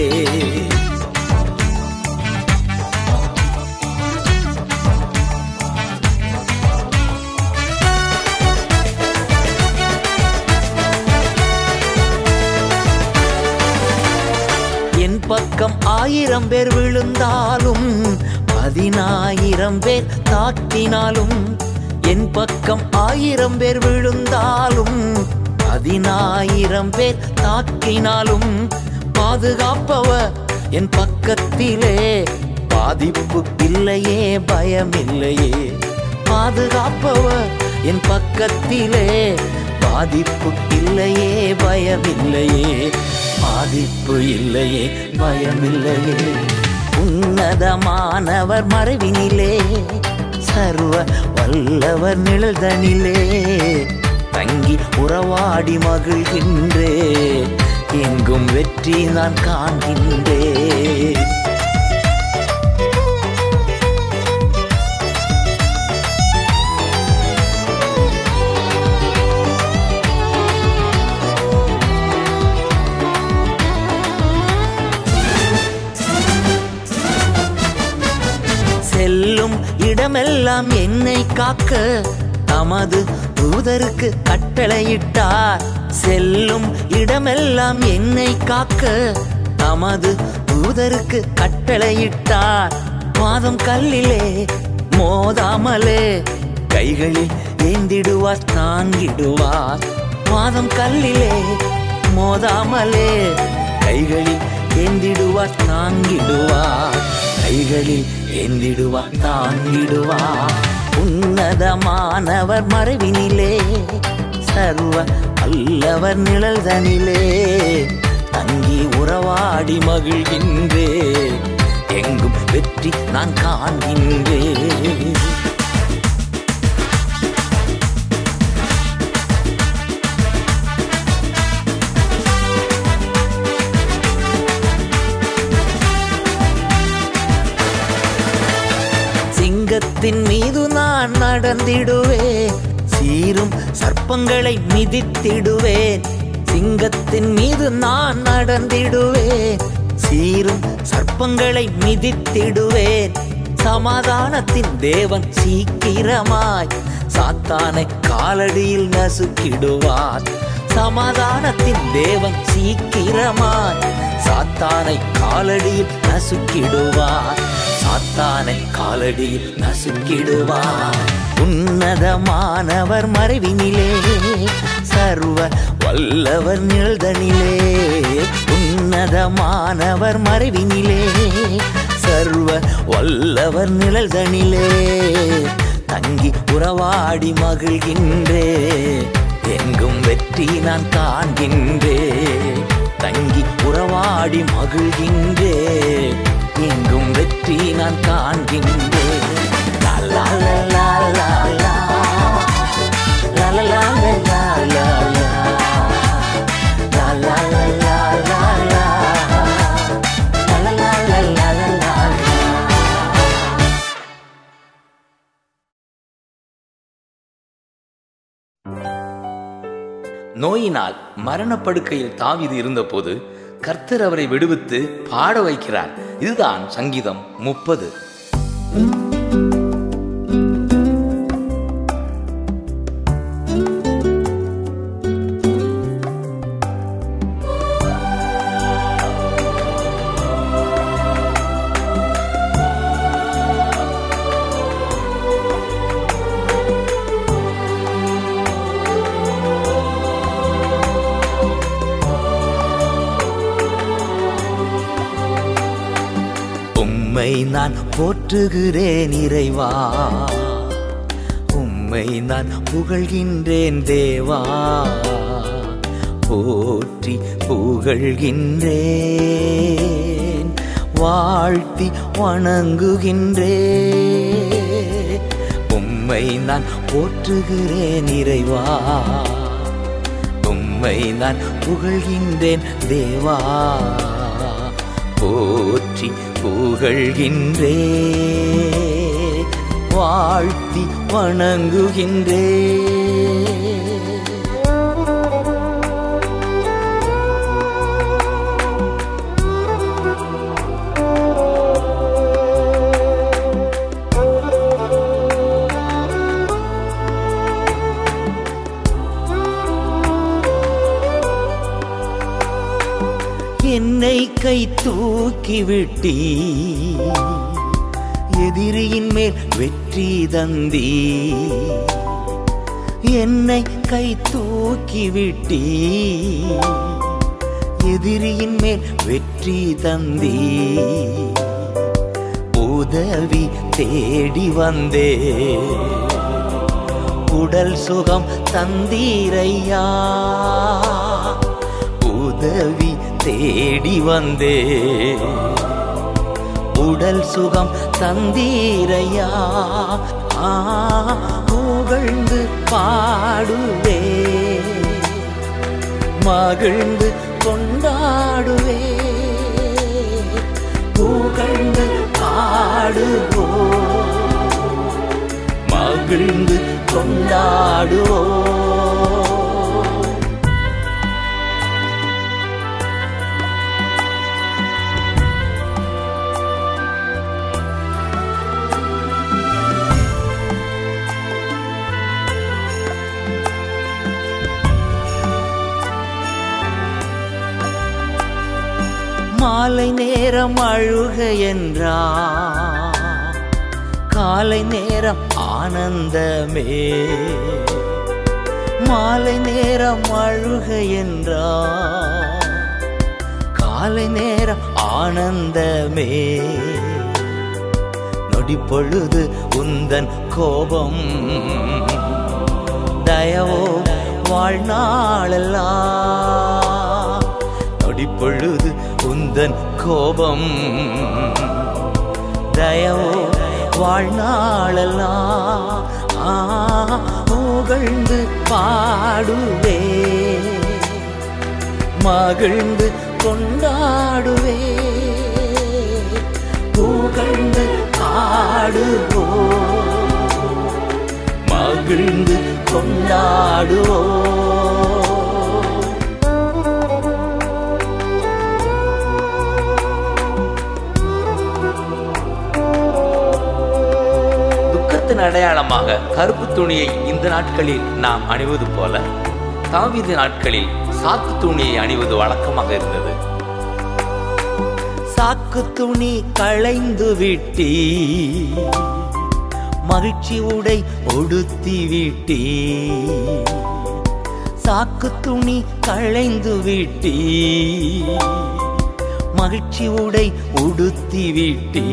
என் பக்கம் ஆயிரம் பேர் விழுந்தாலும் பதினாயிரம் பேர் தாக்கினாலும் என் பக்கம் ஆயிரம் பேர் விழுந்தாலும் பதினாயிரம் பேர் தாக்கினாலும் பாதுகாப்பவ என் பக்கத்திலே. பாதிப்பு இல்லையே பயமில்லையே. பாதுகாப்பவ என் பக்கத்திலே. பாதிப்பு இல்லையே பயமில்லையே. பாதிப்பு இல்லையே பயமில்லையே. உன்னதமானவர் மறைவினிலே சர்வ வல்லவர் நிழல்தனிலே தங்கி உறவாடி மகிழ்கின்றே எங்கும் வெற்றி நான் காண்கின்றேன் செல்லும் இடமெல்லாம் என்னை காக்க தமது தூதருக்கு கட்டளையிட்டார். செல்லும் இடமெல்லாம் என்னை காக்க தமது தூதருக்கு கட்டளையிட்டார். மாதம் கல்லிலே மோதாமலே கைகளில் ஏந்திடுவார் தாங்கிடுவார். மாதம் கல்லிலே மோதாமலே கைகளில் ஏந்திடுவார் தாங்கிடுவார். கைகளில் ஏந்திடுவார் தாங்கிடுவார் உன்னதமானவர் மறைவினிலே சர்வ அல்லவர் நிழல்தனிலே. தங்கி உறவாடி மகிழ்கின்றே எங்கும் வெற்றி நான் காண்கின்றேன் சிங்கத்தின் மீது நான் நடந்திடுவேன். சீரும் சர்ப்பங்களை மிதித்திடுவேன். சிங்கத்தின் மீது நான் நடந்திடுவேன். சீரும் சர்ப்பங்களை மிதித்திடுவேன். சமாதானத்தின் தேவன் சீக்கிரமாய் சாத்தானை காலடியில் நசுக்கிடுவார். சமாதானத்தின் தேவன் சீக்கிரமாய் சாத்தானை காலடியில் நசுக்கிடுவார். சாத்தானை காலடியில் நசுக்கிடுவார். உன்னதமானவர் மறைவினிலே சர்வ வல்லவர் நிழல்தனிலே உன்னதமானவர் மறைவினிலே சர்வ வல்லவர் நிழல்தனிலே தங்கி உறவாடி மகிழ்கின்றே எங்கும் வெற்றி நான் காண்கின்றே தங்கி உறவாடி மகிழ்கின்றே. எங்கும் வெற்றி நான் காண்கின்றேன் நோயினால் மரணப்படுக்கையில் தாவிது இருந்தபோது கர்த்தர் அவரை விடுவித்து பாட வைக்கிறார். இதுதான் சங்கீதம் முப்பது. போற்றுகிறேன் இறைவா. உம்மை நான் புகழ்கின்றேன் தேவா. போற்றி புகழ்கின்றேன் வாழ்த்தி வணங்குகின்றேன். உம்மை நான் போற்றுகிறேன் இறைவா. உம்மை நான் புகழ்கின்றேன் தேவா. போற்றி புகழ்கின்றே வாழ்த்தி வணங்குகின்றே. என்னை தூக்கிவிட்டி எதிரியின் மேல் வெற்றி தந்தி. என்னை கை தூக்கிவிட்டி எதிரியின் மேல் வெற்றி தந்தி. உதவி தேடி வந்தே. உடல் சுகம் தந்தீரையா. உதவி தேடி வந்தே. உடல் சுகம் தந்தீரையா? ஆ, புகழ்ந்து பாடுவே. மகிழ்ந்து கொண்டாடுவே. புகழ்ந்து பாடுவோ. மகிழ்ந்து கொண்டாடுவோ. மாலை நேரம் அழுக என்றா? காலை நேரம் ஆனந்தமே. மாலை நேரம் அழுக என்றா? காலை நேரம் ஆனந்தமே. நொடி பொழுது உந்தன் கோபம். தயவோ வாழ்நாளெல்லாம். நொடி பொழுது உந்தன் கோபம். தயவோ வாழ்நாளெல்லாம் புகழ்ந்து பாடுவே. மகிழ்ந்து கொண்டாடுவே. புகழ்ந்து பாடுவோ. மகிழ்ந்து கொண்டாடுவோ. அடையாளமாக கருப்பு துணியை இந்த நாட்களில் நாம் அணிவது போல தாவித நாட்களில் சாக்கு துணியை அணிவது வழக்கமாக இருந்தது. சாக்கு துணி களைந்து விட்டி மகிழ்ச்சி உடை உடுத்தி விட்டி சாக்கு துணி களைந்து விட்டி மகிழ்ச்சி உடை உடுத்தி விட்டீ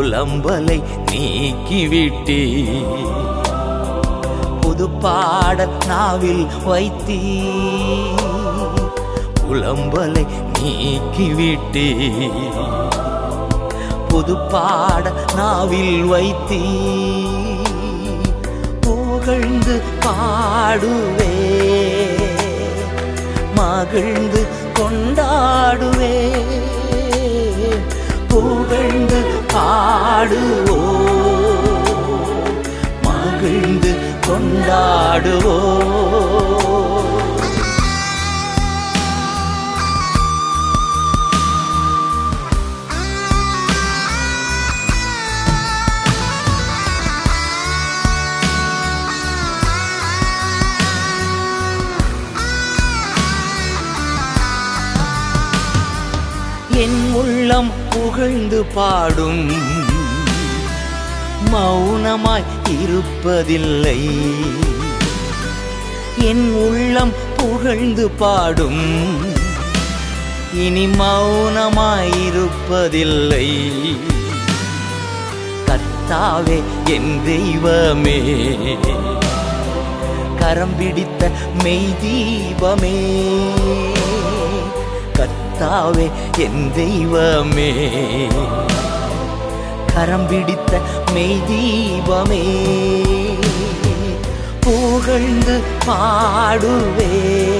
புலம்பலை நீக்கிவிட்டே புது பாட நாவில் வைத்தீ புலம்பலை நீக்கிவிட்டே புது பாட நாவில் வைத்தீ புகழ்ந்து பாடுவே மகிழ்ந்து கொண்டாடுவே. புகழ்ந்து பாடுவோ. மகிழ்ந்து கொண்டாடுவோ. என் உள்ளம் புகழ்ந்து பாடும். மௌனமாய் இருப்பதில்லை. என் உள்ளம் புகழ்ந்து பாடும். இனி மௌனமாயிருப்பதில்லை கர்த்தாவே என் தெய்வமே கரம் பிடித்த மெய் தீபமே. கர்த்தாவே என் தெய்வமே. கரம் பிடித்த மெய் தீபமே. புகழ்ந்து பாடுவே.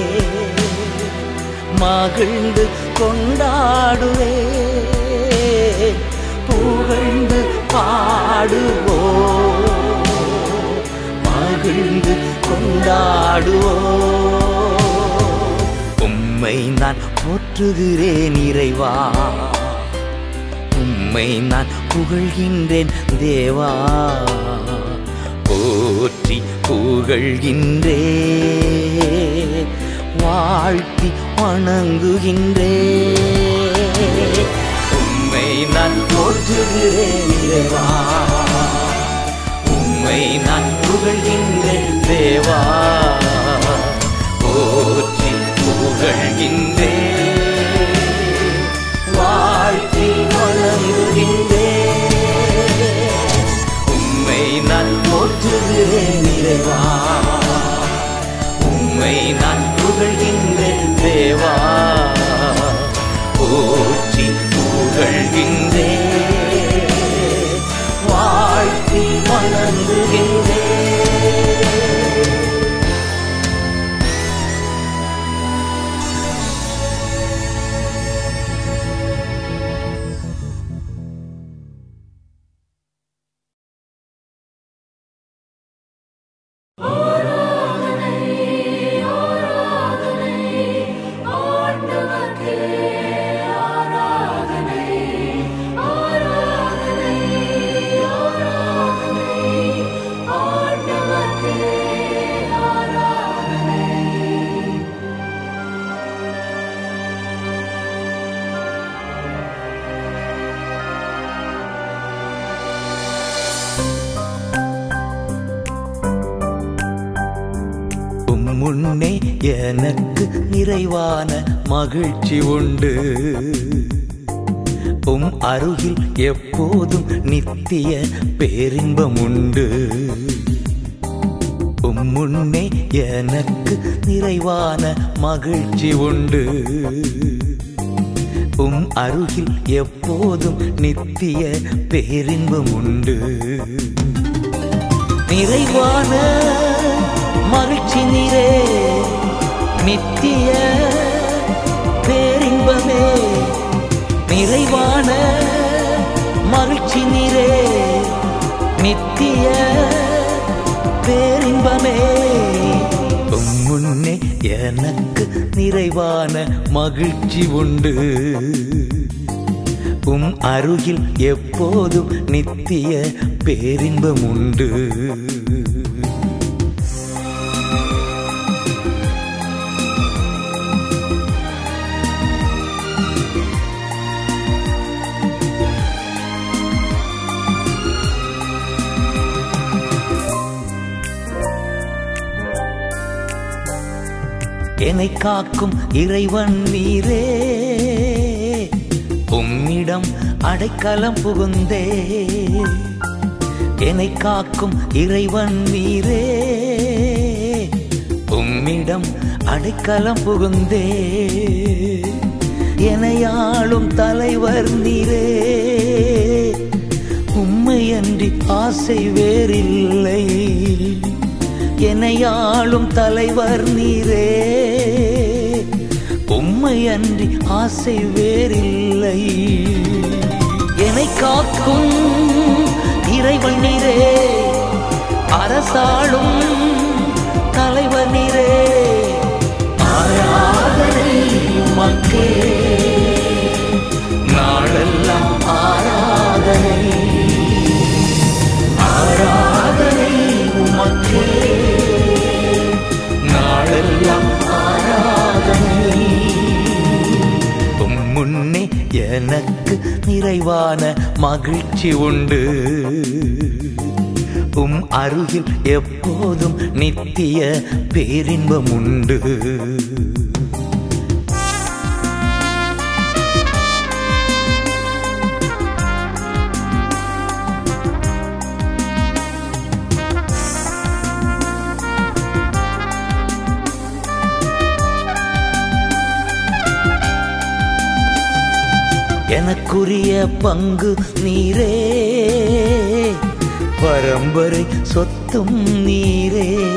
மகிழ்ந்து கொண்டாடுவே. புகழ்ந்து பாடுவோ. மகிழ்ந்து கொண்டாடுவோ. உம்மை நான் போற்றுகிறேன் இறைவா. உம்மை நான் புகழ்கின்றேன் தேவா. போற்றி புகழ்கின்றே வாழ்த்தி வணங்குகின்றே உம்மை நான் போற்றுகிறேன் இறைவா. உம்மை நான் புகழ்கின்றேன் தேவா. புகழ்கின்றேன் வாழ்த்தி வணங்குகின்றேன் உம்மை நான் போற்றுகிறேன் இறைவா. உம்மை நான் புகழ்கின்றேன் தேவா. போற்றி புகழ்கின்றேன் வாழ்த்தி வணங்குகின்றேன் எனக்கு நிறைவான மகிழ்ச்சி உண்டு. உம் அருகில் எப்போதும் நித்திய பேரின்பம் உண்டு. உம் முன்னே எனக்கு நிறைவான மகிழ்ச்சி உண்டு. உம் அருகில் எப்போதும் நித்திய பேரின்பம் உண்டு. நிறைவான மகிழ்ச்சி நிறை நித்திய பேரின்பமே நிறைவான மகிழ்ச்சி நீரே. நித்திய பேரின்பமே உம் முன்னே எனக்கு நிறைவான மகிழ்ச்சி உண்டு. உம் அருகில் எப்போதும் நித்திய பேரின்பம் உண்டு. என்னை காக்கும் இறைவன் நீரே. உம்மிடம் அடைக்கலம் புகுந்தே. என்னை காக்கும் இறைவன் நீரே. உம்மிடம் அடைக்கலம் புகுந்தே. எனையாளும் தலைவர் நீரே. உம்மையன்றி ஆசை வேறில்லை. எனையாளும் தலைவர் நீரே. உம்மையன்றி ஆசை வேறில்லை. என்னை காக்கும் இறைவன் நீரே. அரசாளும் தலைவர் நீரே. ஆராதனை மக்கே நாளெல்லாம் ஆராதனை. ஆராதனை உமக்கே முன்னே எனக்கு நிறைவான மகிழ்ச்சி உண்டு. உம் அருகில் எப்போதும் நித்திய பேரின்பம் உண்டு. எனக்குரிய பங்கு நீரே. பரம்பரை சொத்தும் நீரே.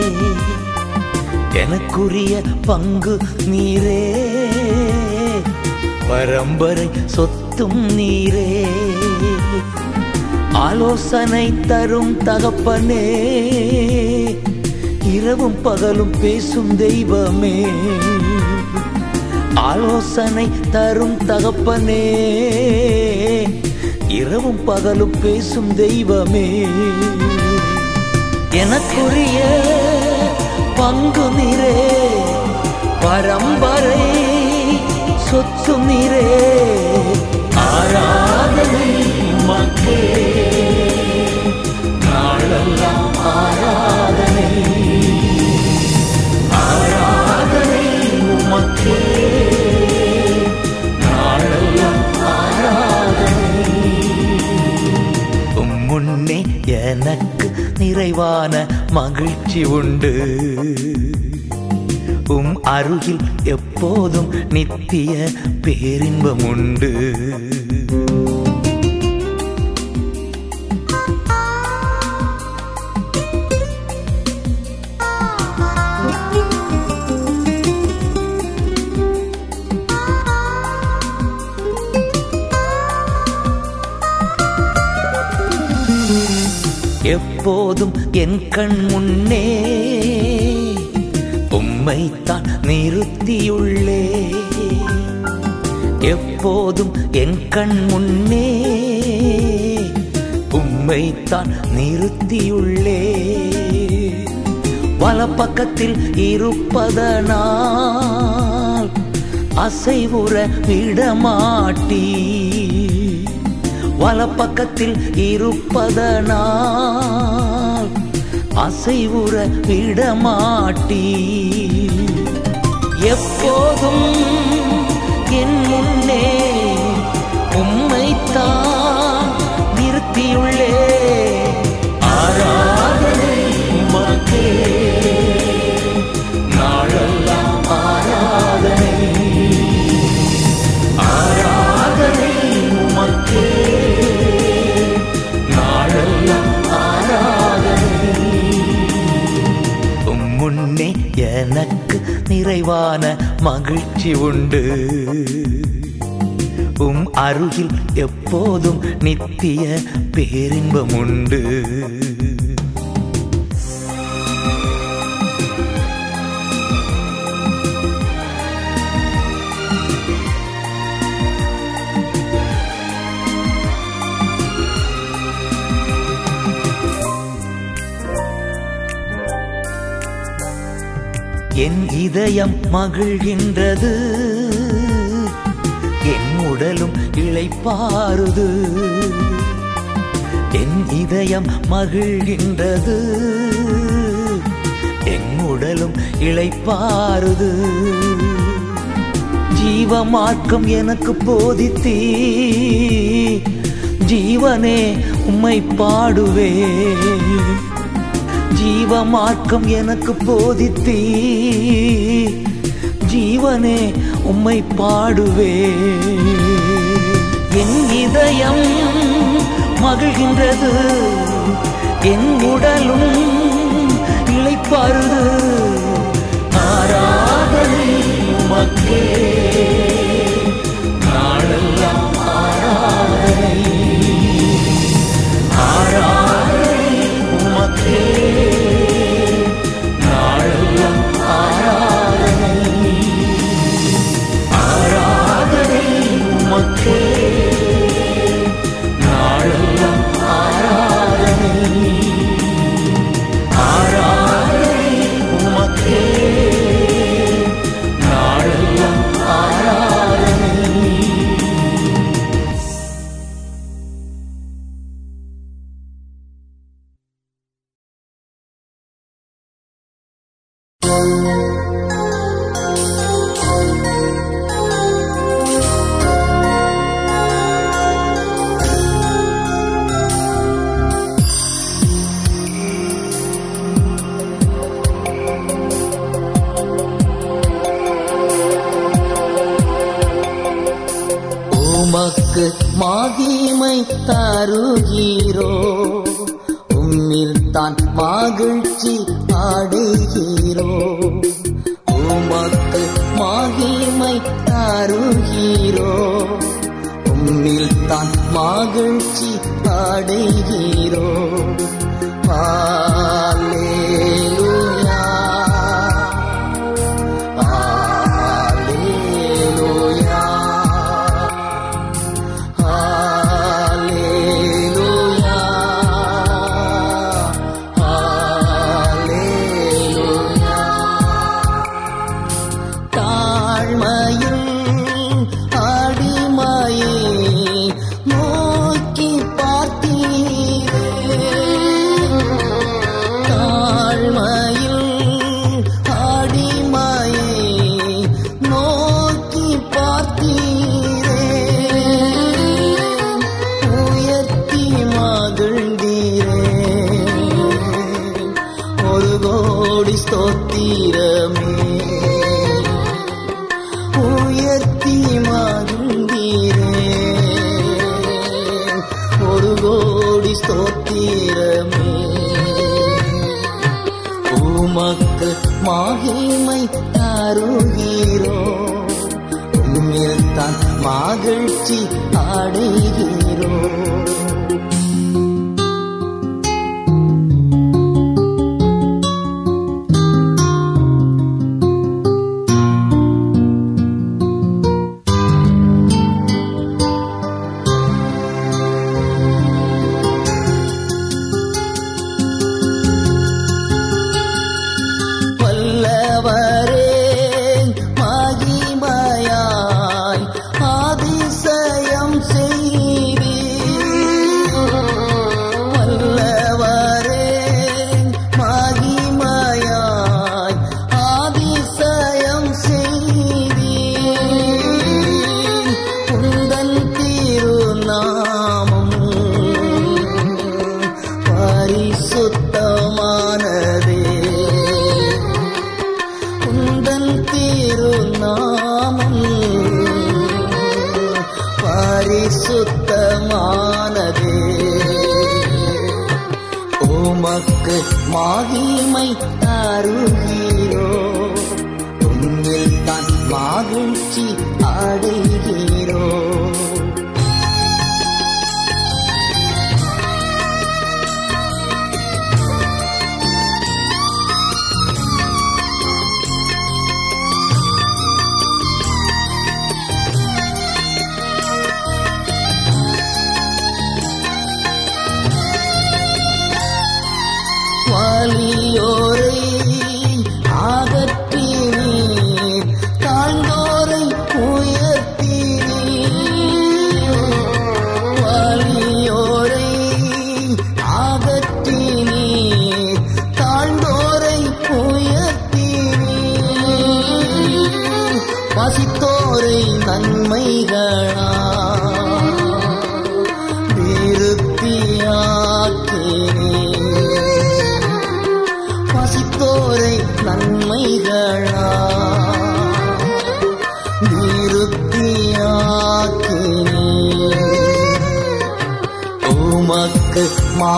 எனக்குரிய பங்கு நீரே. பரம்பரை சொத்தும் நீரே. ஆலோசனை தரும் தகப்பனே. இரவும் பகலும் பேசும் தெய்வமே. ஆலோசனை தரும் தகப்பனே. இரவும் பகலும் பேசும் தெய்வமே. எனக்குரிய பங்கு நிறே பரம்பரை சொத்து நிறே ஆராதனை மக்கே நாளெல்லாம் எனக்கு நிறைவான மகிழ்ச்சி உண்டு. உம் அருகில் எப்போதும் நித்திய பேரின்பம் உண்டு. போதும் என் கண் முன்னே. உம்மைத்தான் நிறுத்தியுள்ளே. எப்போதும் என் கண் முன்னே. உம்மைத்தான் நிறுத்தியுள்ளே. வல பக்கத்தில் இருப்பதனால் அசைவுற விடமாட்டீ வலப்பக்கத்தில் இருப்பதனால் அசைவுற விடமாட்டி எப்போதும் என் முன்னே உம்மைத்தான் எனக்கு நிறைவான மகிழ்ச்சி உண்டு. உம் அருகில் எப்போதும் நித்திய பேரின்பம் உண்டு. இதயம் மகிழ்கின்றது. என் உடலும் இழைப்பாருது என் இதயம் மகிழ்கின்றது. என் உடலும் இழைப்பாருது ஜீவ மார்க்கம் எனக்கு போதித்தீ. ஜீவனே உம்மை பாடுவே. ஜீவ மார்க்கம் எனக்கு போதித்தீ. ஜீவனே உம்மை பாடுவே. என் இதயம் மகிழ்கின்றது. என் உடலும் இழைப்பாருது ஆராதனை உமக்கே. ஆராதனை. ஆரா மாதமானதே உமக்கு மகிமை தருகிறோ. உன்னில் தான் மகிழ்ச்சி அடைகிறோ.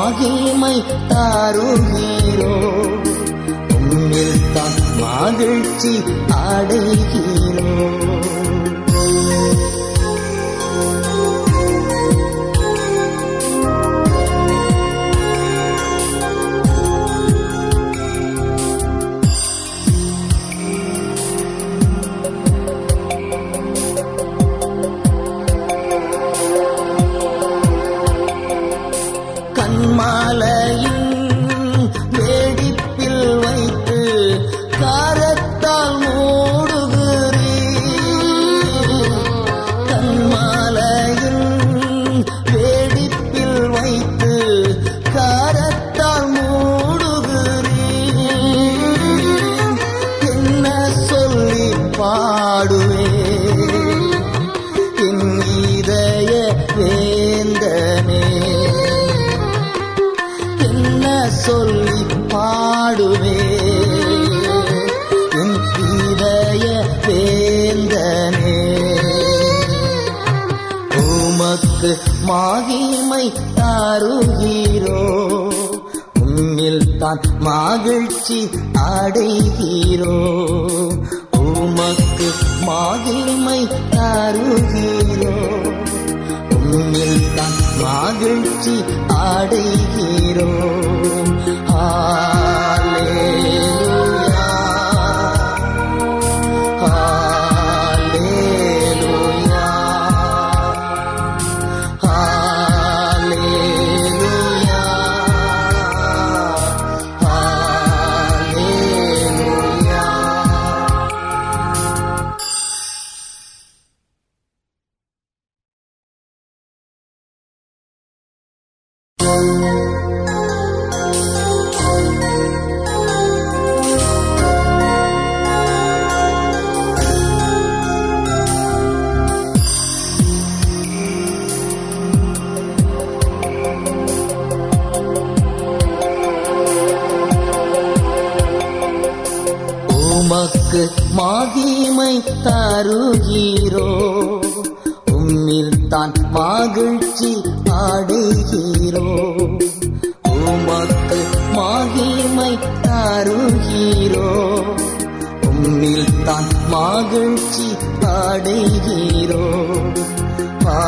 மகிழ்மை தாருகிறோ. உன்னில் தான் மகிழ்ச்சி அடைகிறோம் உமது மாகிமை தருகிறோ. உம்மில் தான் மகிழ்ச்சி அடைகிறோ உமக்கு மாகிமை தருகிறோ. உம்மில் தான் மகிழ்ச்சி அடைகிறோ பா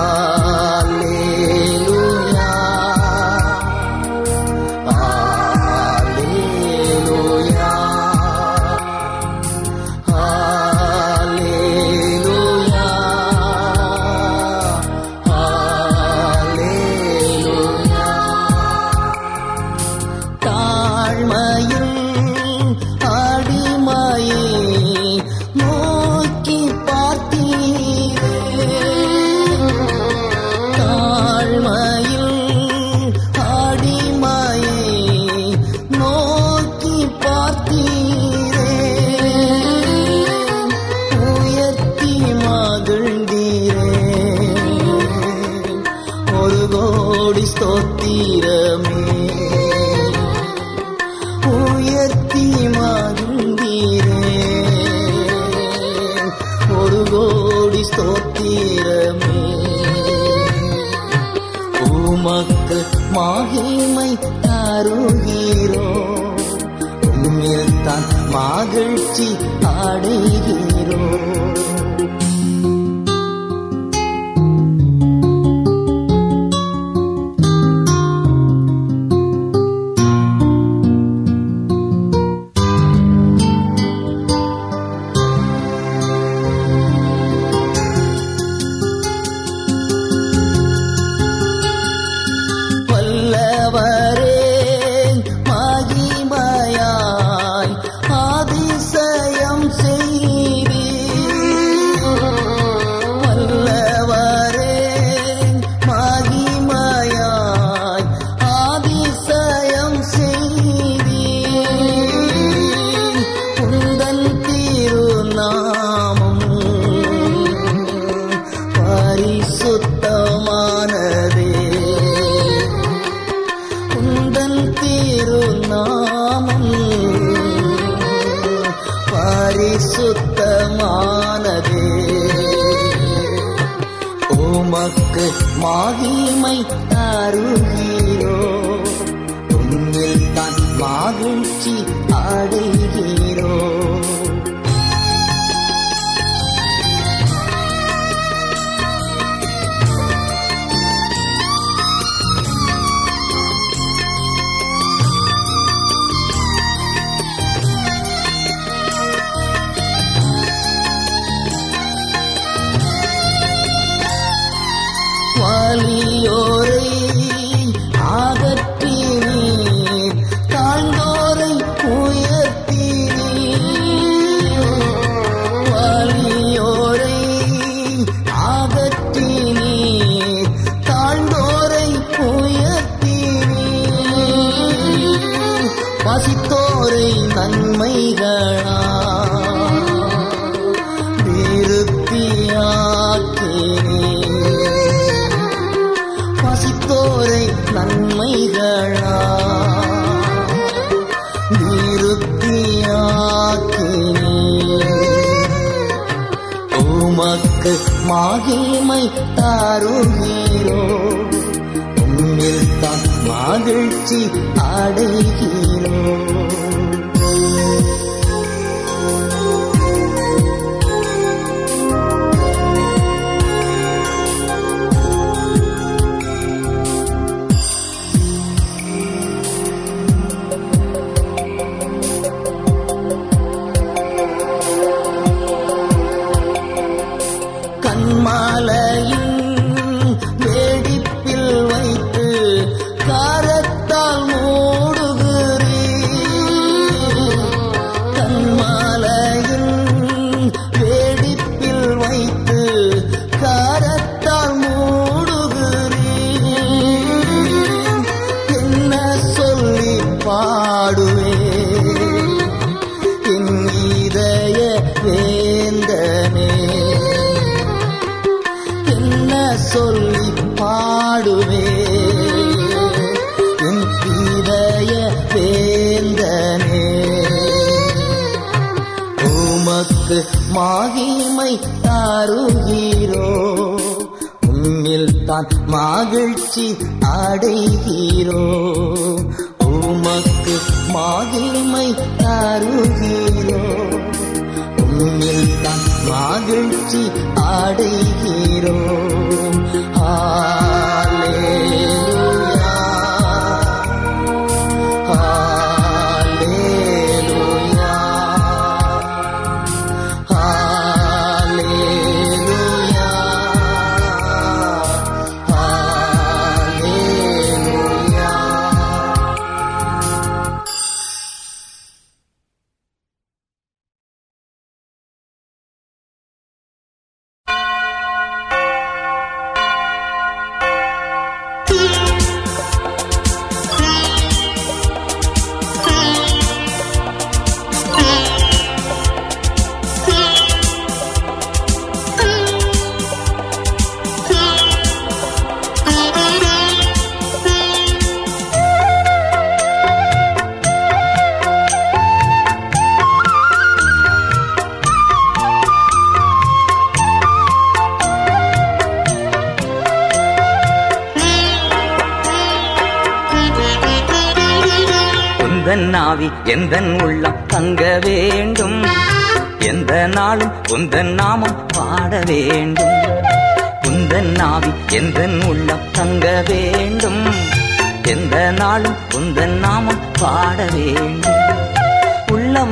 மகிமை தாருகிறோ உன்னில் தான் மகிழ்ச்சி அடைகிறோம்.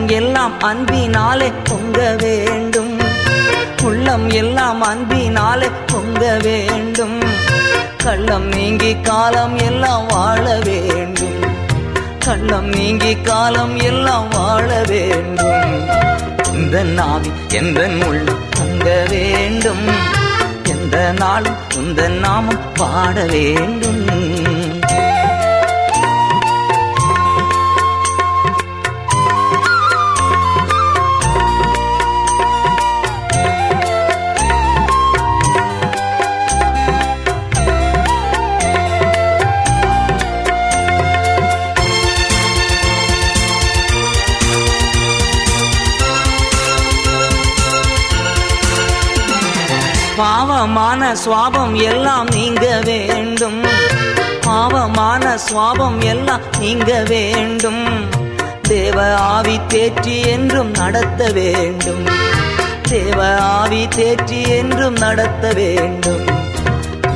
எல்லாம் அன்பினாலே பொங்க வேண்டும். உள்ளம் எல்லாம் அன்பினாலே பொங்க வேண்டும். கள்ளம் நீங்கி காலம் எல்லாம் வாழ வேண்டும். கள்ளம் நீங்கி காலம் எல்லாம் வாழ வேண்டும். இந்த நாவி எந்த உள்ளம் பொங்க வேண்டும். எந்த நாளும் உந்த நாமம் பாட வேண்டும். பாவமான சுவாபம் எல்லாம் நீங்க வேண்டும். பாவமான சுவாபம் எல்லாம் நீங்க வேண்டும். தேவ ஆவி தேற்றி என்றும் நடத்த வேண்டும். தேவ ஆவி தேற்றி என்றும் நடத்த வேண்டும்.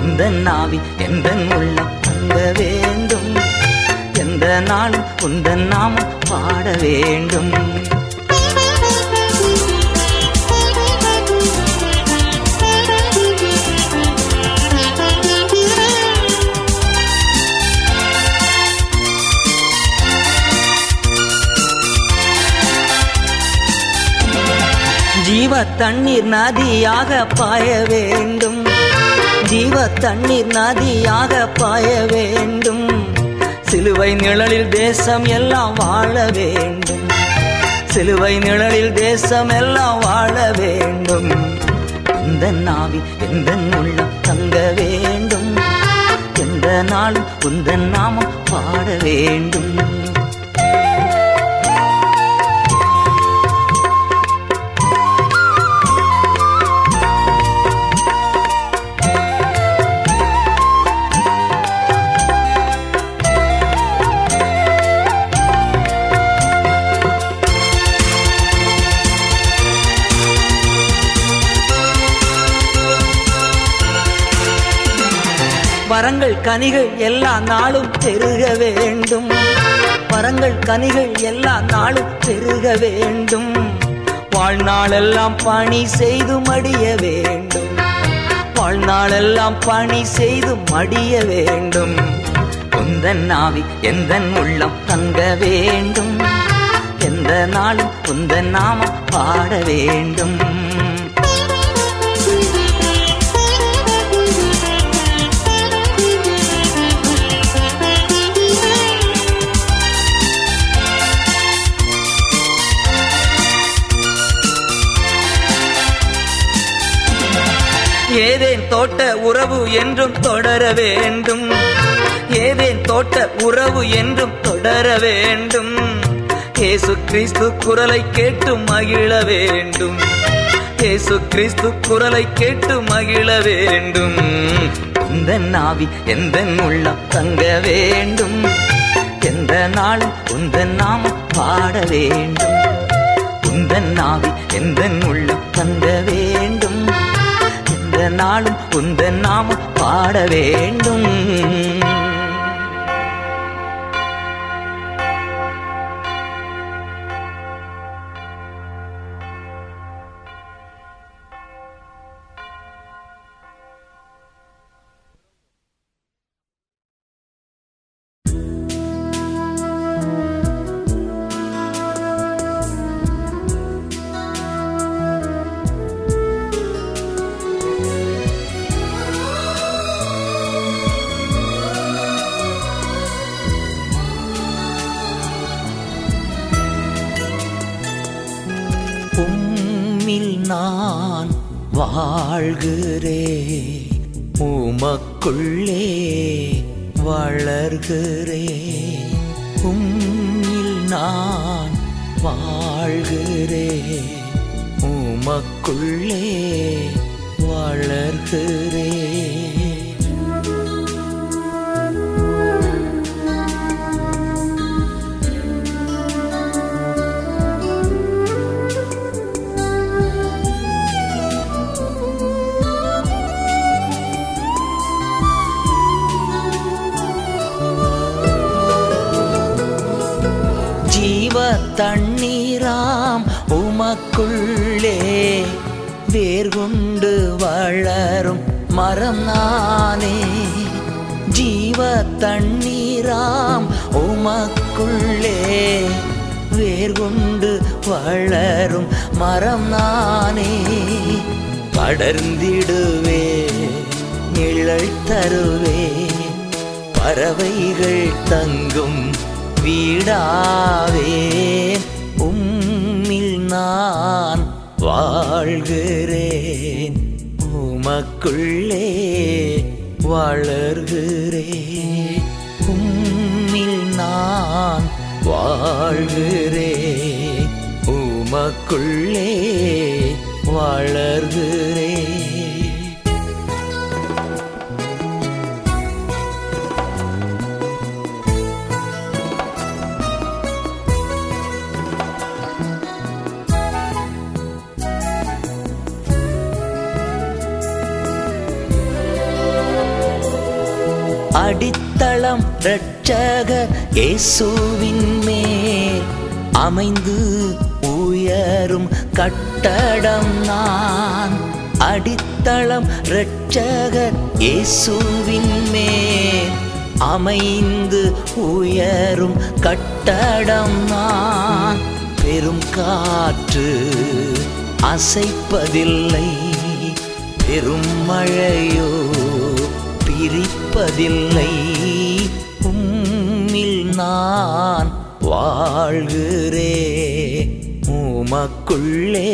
இந்த நாவி எந்த உள்ளம் தங்க வேண்டும். எந்த நாளும் உந்தன் நாமம் பாட வேண்டும். ஜீவ தண்ணீர் நதியாக பாய வேண்டும். ஜீவ தண்ணீர் நதியாக பாய வேண்டும். சிலுவை நிழலில் தேசம் எல்லாம் வாழ வேண்டும். சிலுவை நிழலில் தேசம் எல்லாம் வாழ வேண்டும். இந்த நாவி எந்த உள்ளம் தங்க வேண்டும். எந்த நாளும் உந்தன் நாமம் பாட வேண்டும். வரங்கள் கனிகள் எல்லா நாளும் பெருக வேண்டும். வரங்கள் கனிகள் எல்லா நாளும் பெருக வேண்டும். வாழ்நாளெல்லாம் பணி செய்து மடிய வேண்டும். வாழ்நாளெல்லாம் பணி செய்து மடிய வேண்டும். உந்தன் நாவி எந்த உள்ளம் தங்க வேண்டும். எந்த நாளும் உந்தன் நாமம் பாட வேண்டும். தோட்ட உறவு என்றும் தொடர வேண்டும். ஏதேன் தோட்ட உறவு என்றும் தொடர வேண்டும். ஏசு கிறிஸ்து குரலை கேட்டு மகிழ வேண்டும். ஏசு கிறிஸ்து குரலை கேட்டு மகிழ வேண்டும். இந்த நாவி எந்த உள்ளம் தங்க வேண்டும். எந்த நாளும் உந்த நாம பாட வேண்டும். உந்தன் நாவி எந்த உள்ளம் தங்க வேண்டும். நாளும் உந்தன் நாம பாட வேண்டும். அசைப்பதில்லை பெரும் மழையோ பிரிப்பதில்லை. உம்மில் நான் வாழ்கிறே. உமக்குள்ளே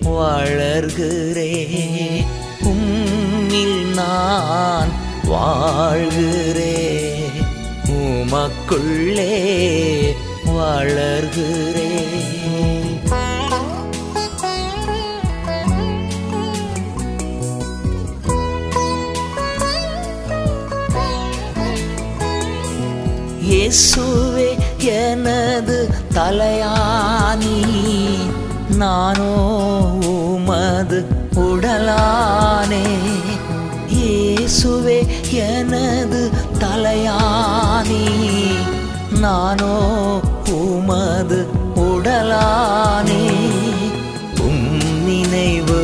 வளர்கிறே. உம்மில் நான் வாழ்கிறே. உமக்குள்ளே வளர்கிறேன் இயேசுவே எனது தலையானி நானோ உமது உடலானே. இயேசுவே எனது தலையானி நானோ உமது உடலானே. உம் நினைவு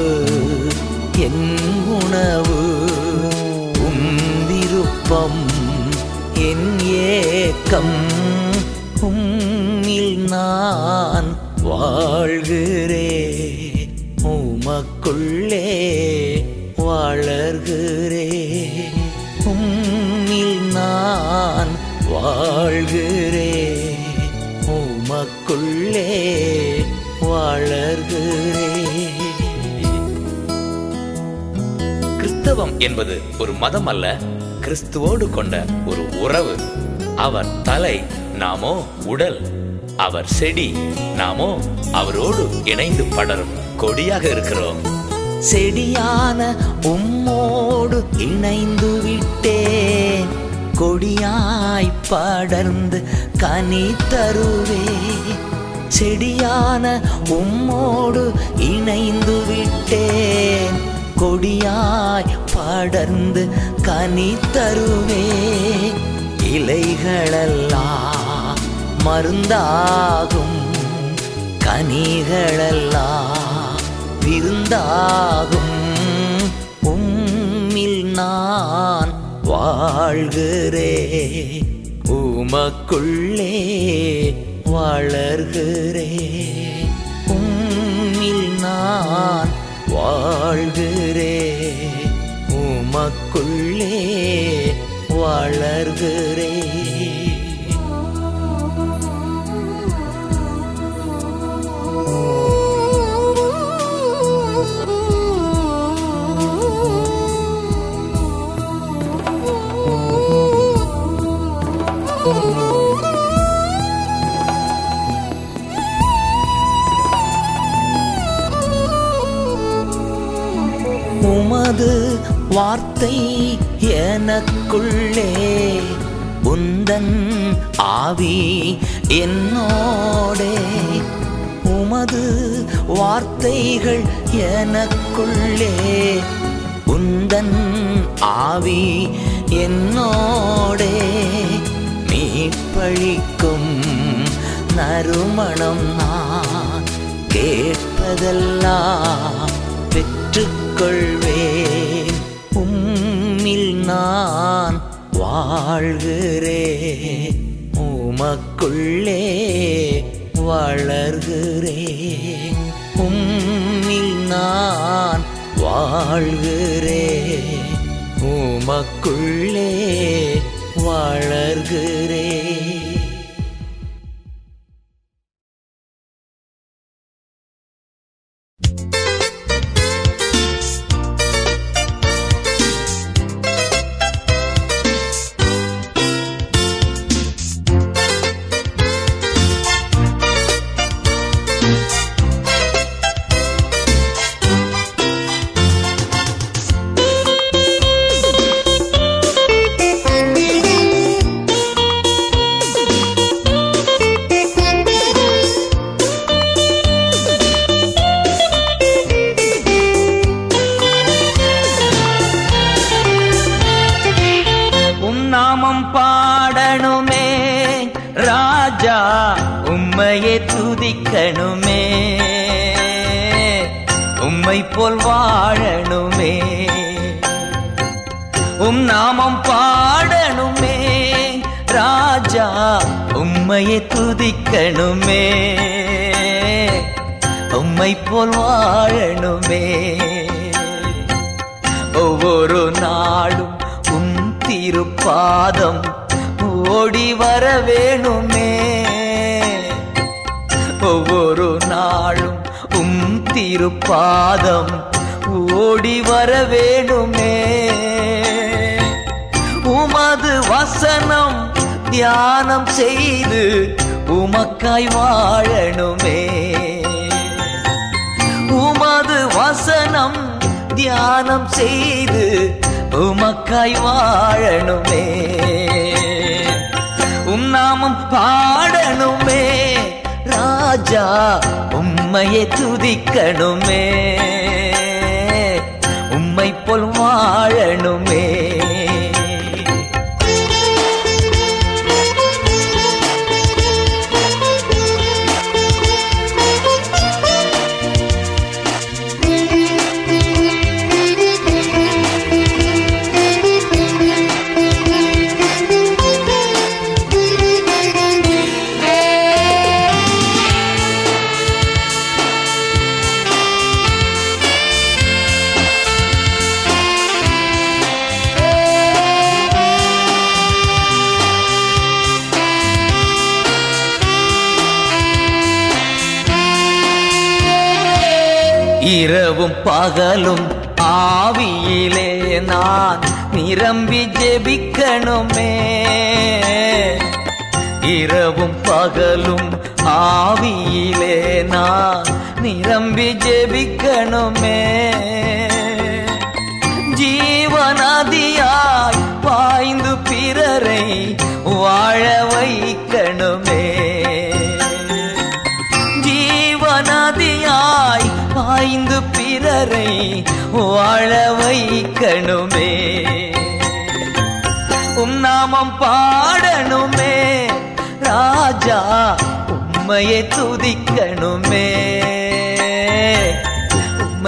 என் உணவு உம் விருப்பம் ஏக்கம். உம்மில் நான் வாழ்கிறே உமக்குள்ளே வளர்கிறேன். உம்மில் நான் வாழ்கிறே உமக்குள்ளே வளர்கிறேன். கிறிஸ்தவம் என்பது ஒரு மதம் அல்ல கிறிஸ்துவோடு கொண்ட ஒரு உறவு. அவர் தலை நாமோ உடல். அவர் செடி நாமோ அவரோடு இணைந்து படரும் கொடியாக இருக்கிறோம். செடியான உம்மோடு இணைந்து விட்டேன். கொடியாய் படர்ந்து கனி தருவே. செடியான உம்மோடு இணைந்து விட்டேன். கொடியாய் படர்ந்து கனி தருவே. இலைகளெல்லாம் மருந்தாகும். கனிகளெல்லாம் விருந்தாகும். உம்மில் நான் வாழ்கிறே உமக்குள்ளே வளர்கிறே உம்மில் நான் வாழ்கிறே உமக்குள்ளே வளர்கிறே உமது வார்த்தை எனக்குள்ளே உந்தன் ஆவி என்னோடே. உமது வார்த்தைகள் எனக்குள்ளே உந்தன் ஆவி என்னோடே. மீட்பழிக்கும் நறுமணம் நான் கேட்பதெல்லாம் பெற்றுக்கொள்வேன். நான் வாழ்கிறேன் உமக்குள்ளே வளர்கிறேன் உம்மில் நான் வாழ்கிறேன் உமக்குள்ளே வளர்கிறேன்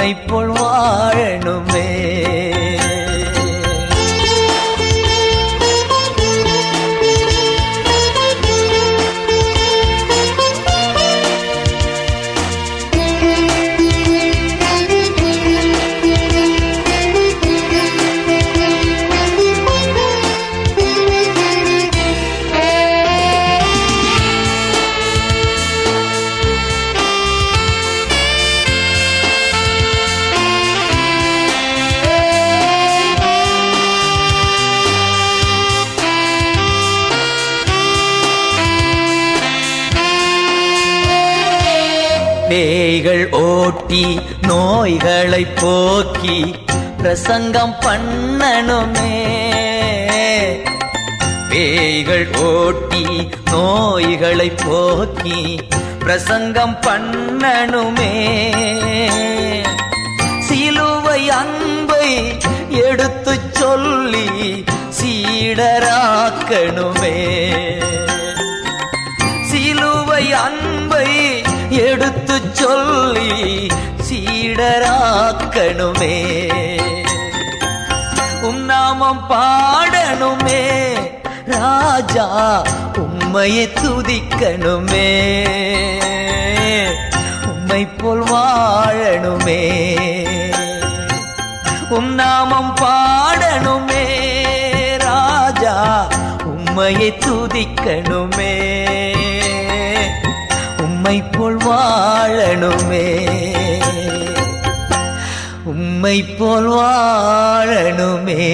உம்மை போல் ஓட்டி நோய்களை போக்கி பிரசங்கம் பண்ணணுமே. பேய்கள் ஓட்டி நோய்களை போக்கி பிரசங்கம் பண்ணணுமே. சிலுவை அன்பை எடுத்து சொல்லி சீடராக்கணுமே. சிலுவை அன்பை எடுத்து சொல்லி சீடராக்கணுமே. உன்னாமம் பாடணுமே. ராஜா உம்மையை துதிக்கணுமே. உம்மை போல் வாழணுமே. உம் நாமம் பாடணுமே. ராஜா உம்மையை துதிக்கணுமே. உம்மை போல் வாழணுமே. உம்மை போல் வாழணுமே.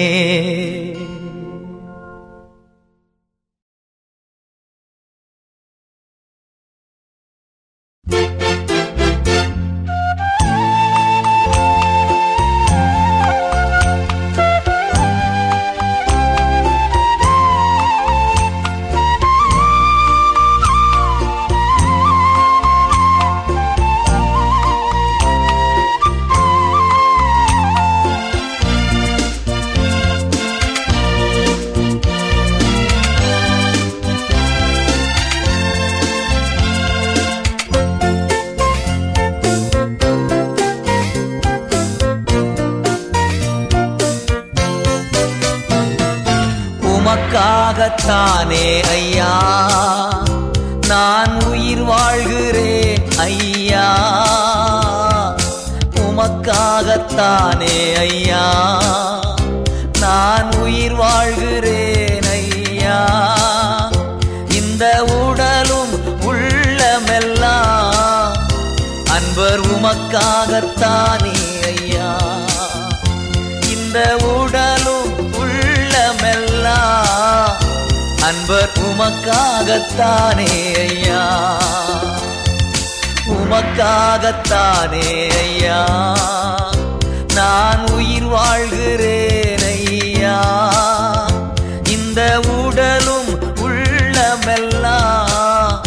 அன்பர் உமக்காகத்தானே ஐயா. உமக்காகத்தானே ஐயா. நான் உயிர் வாழ்கிறேன் ஐயா. இந்த உடலும் உள்ளமெல்லாம்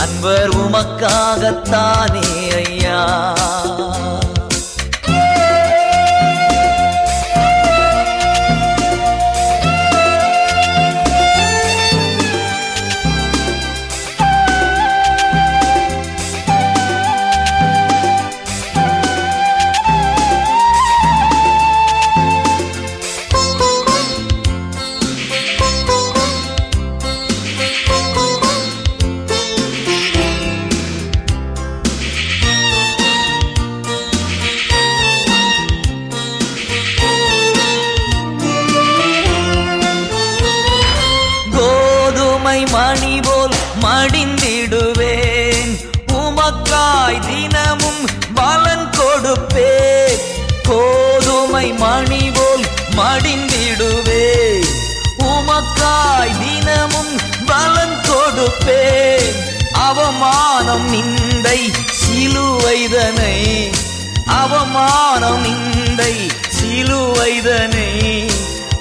அன்பர் உமக்காகத்தானே ஐயா. மடிந்திடுவே. உமக்காய் தினமும் பலன் கொடுப்பேன் அவமானம் நிந்தை சிலுவைதனை. அவமானம் நிந்தை சிலுவைதனை.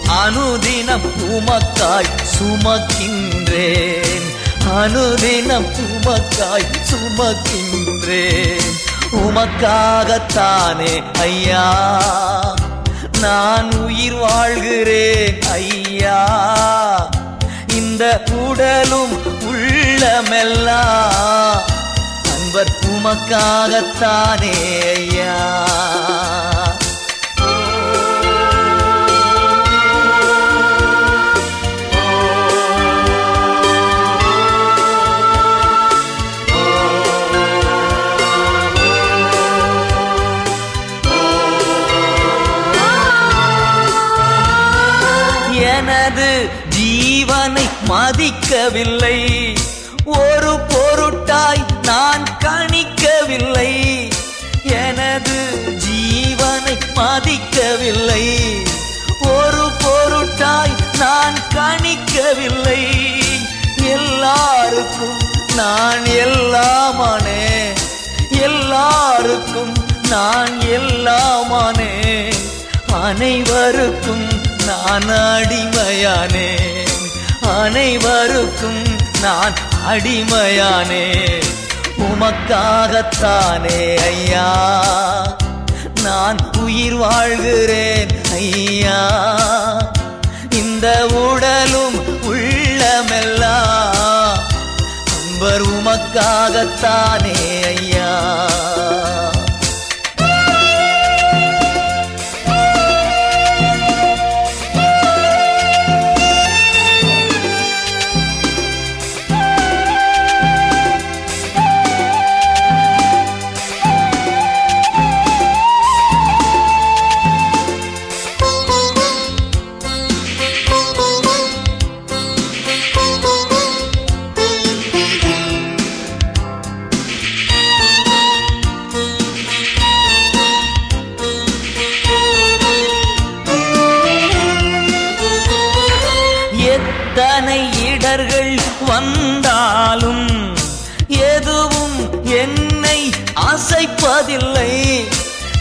அனுதினம் உமக்காய் சுமக்கின்றேன். அனுதினம் உமக்காய் சுமக்கின்றேன். உமக்காகத்தானே ஐயா நான் உயிர் வாழ்கிறேன் ஐயா. இந்த உடலும் உள்ளமெல்லாம் அன்பர் உமக்காகத்தானே ஐயா. சாதிக்கவில்லை. மதிக்கவில்லை ஒரு பொருட்டாய் நான் கணிக்கவில்லை. எனது ஜீவனை மதிக்கவில்லை. ஒரு பொருட்டாய் நான் கணிக்கவில்லை. எல்லாருக்கும் நான் எல்லாமானே. எல்லாருக்கும் நான் எல்லாமானே. அனைவருக்கும் நான் அடிமையானே. அனைவருக்கும் நான் அடிமையானே. உமக்காகத்தானே ஐயா. நான் உயிர் வாழ்கிறேன் ஐயா. இந்த உடலும் உள்ளமெல்லாம் அன்பர் உமக்காகத்தானே ஐயா. அசைப்பதில்லை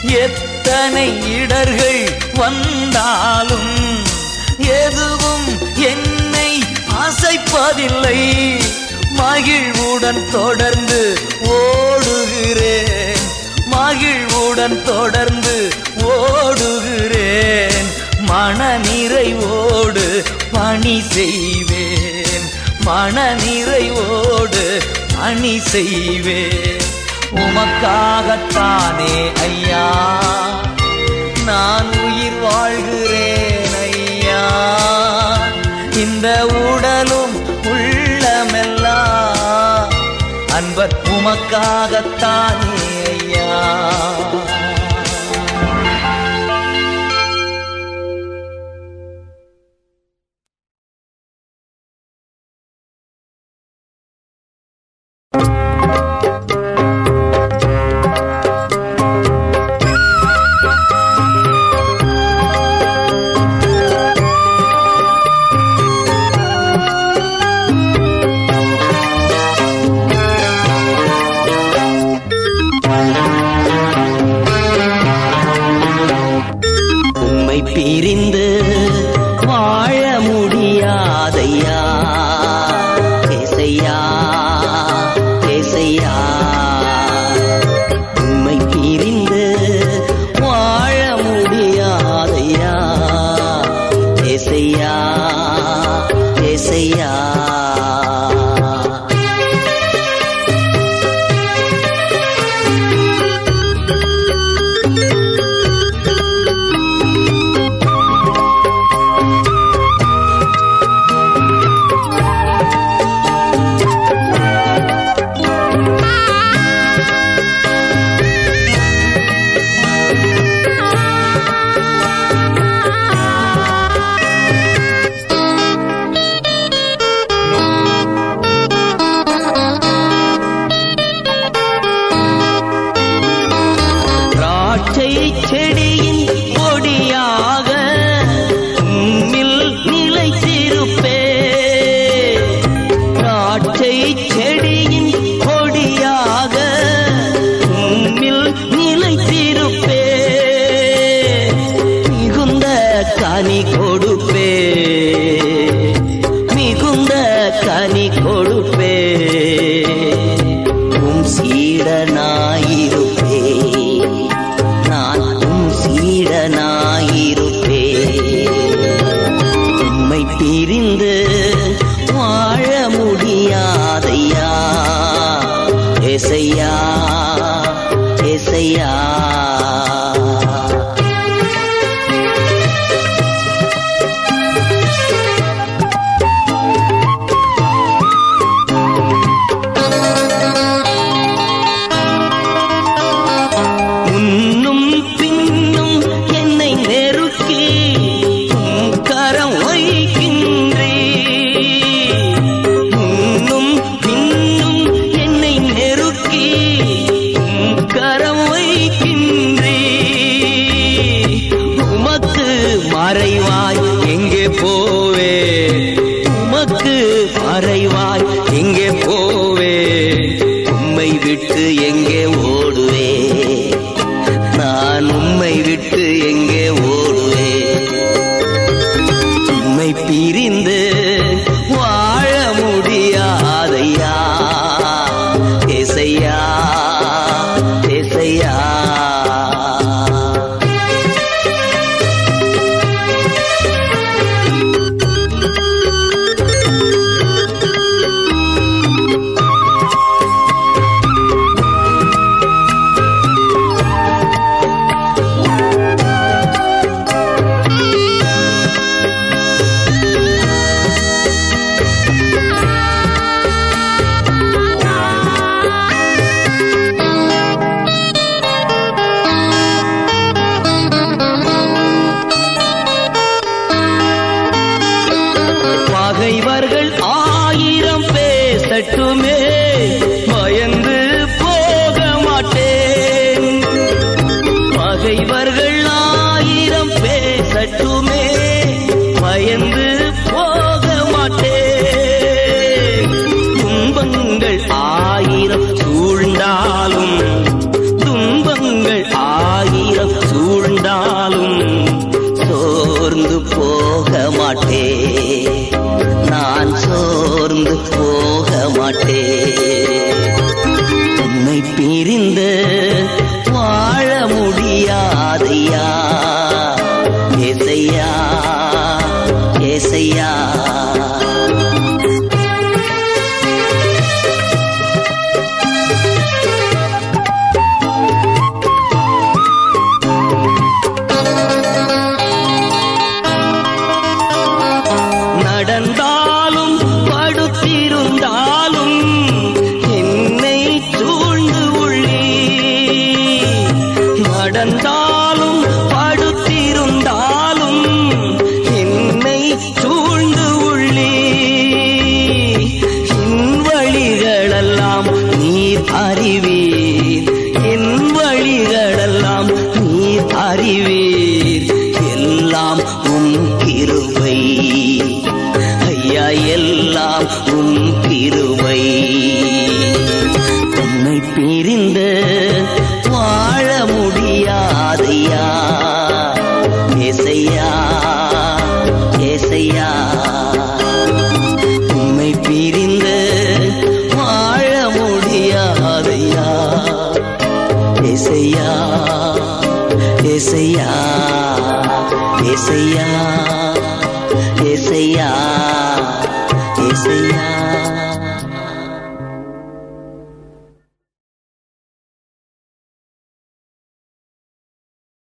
எத்தனை இடர்கள் வந்தாலும் எதுவும் என்னை அசைப்பதில்லை மகிழ்வுடன் தொடர்ந்து ஓடுகிறேன். மகிழ்வுடன் தொடர்ந்து ஓடுகிறேன். மனநிறைவோடு பணி செய்வேன். மனநிறைவோடு பணி செய்வேன். உமக்காகத்தானே ஐயா. நான் உயிர் வாழ்கிறேன் ஐயா. இந்த உடலும் உள்ளமெல்லாம் அன்பர் உமக்காகத்தானே ஐயா.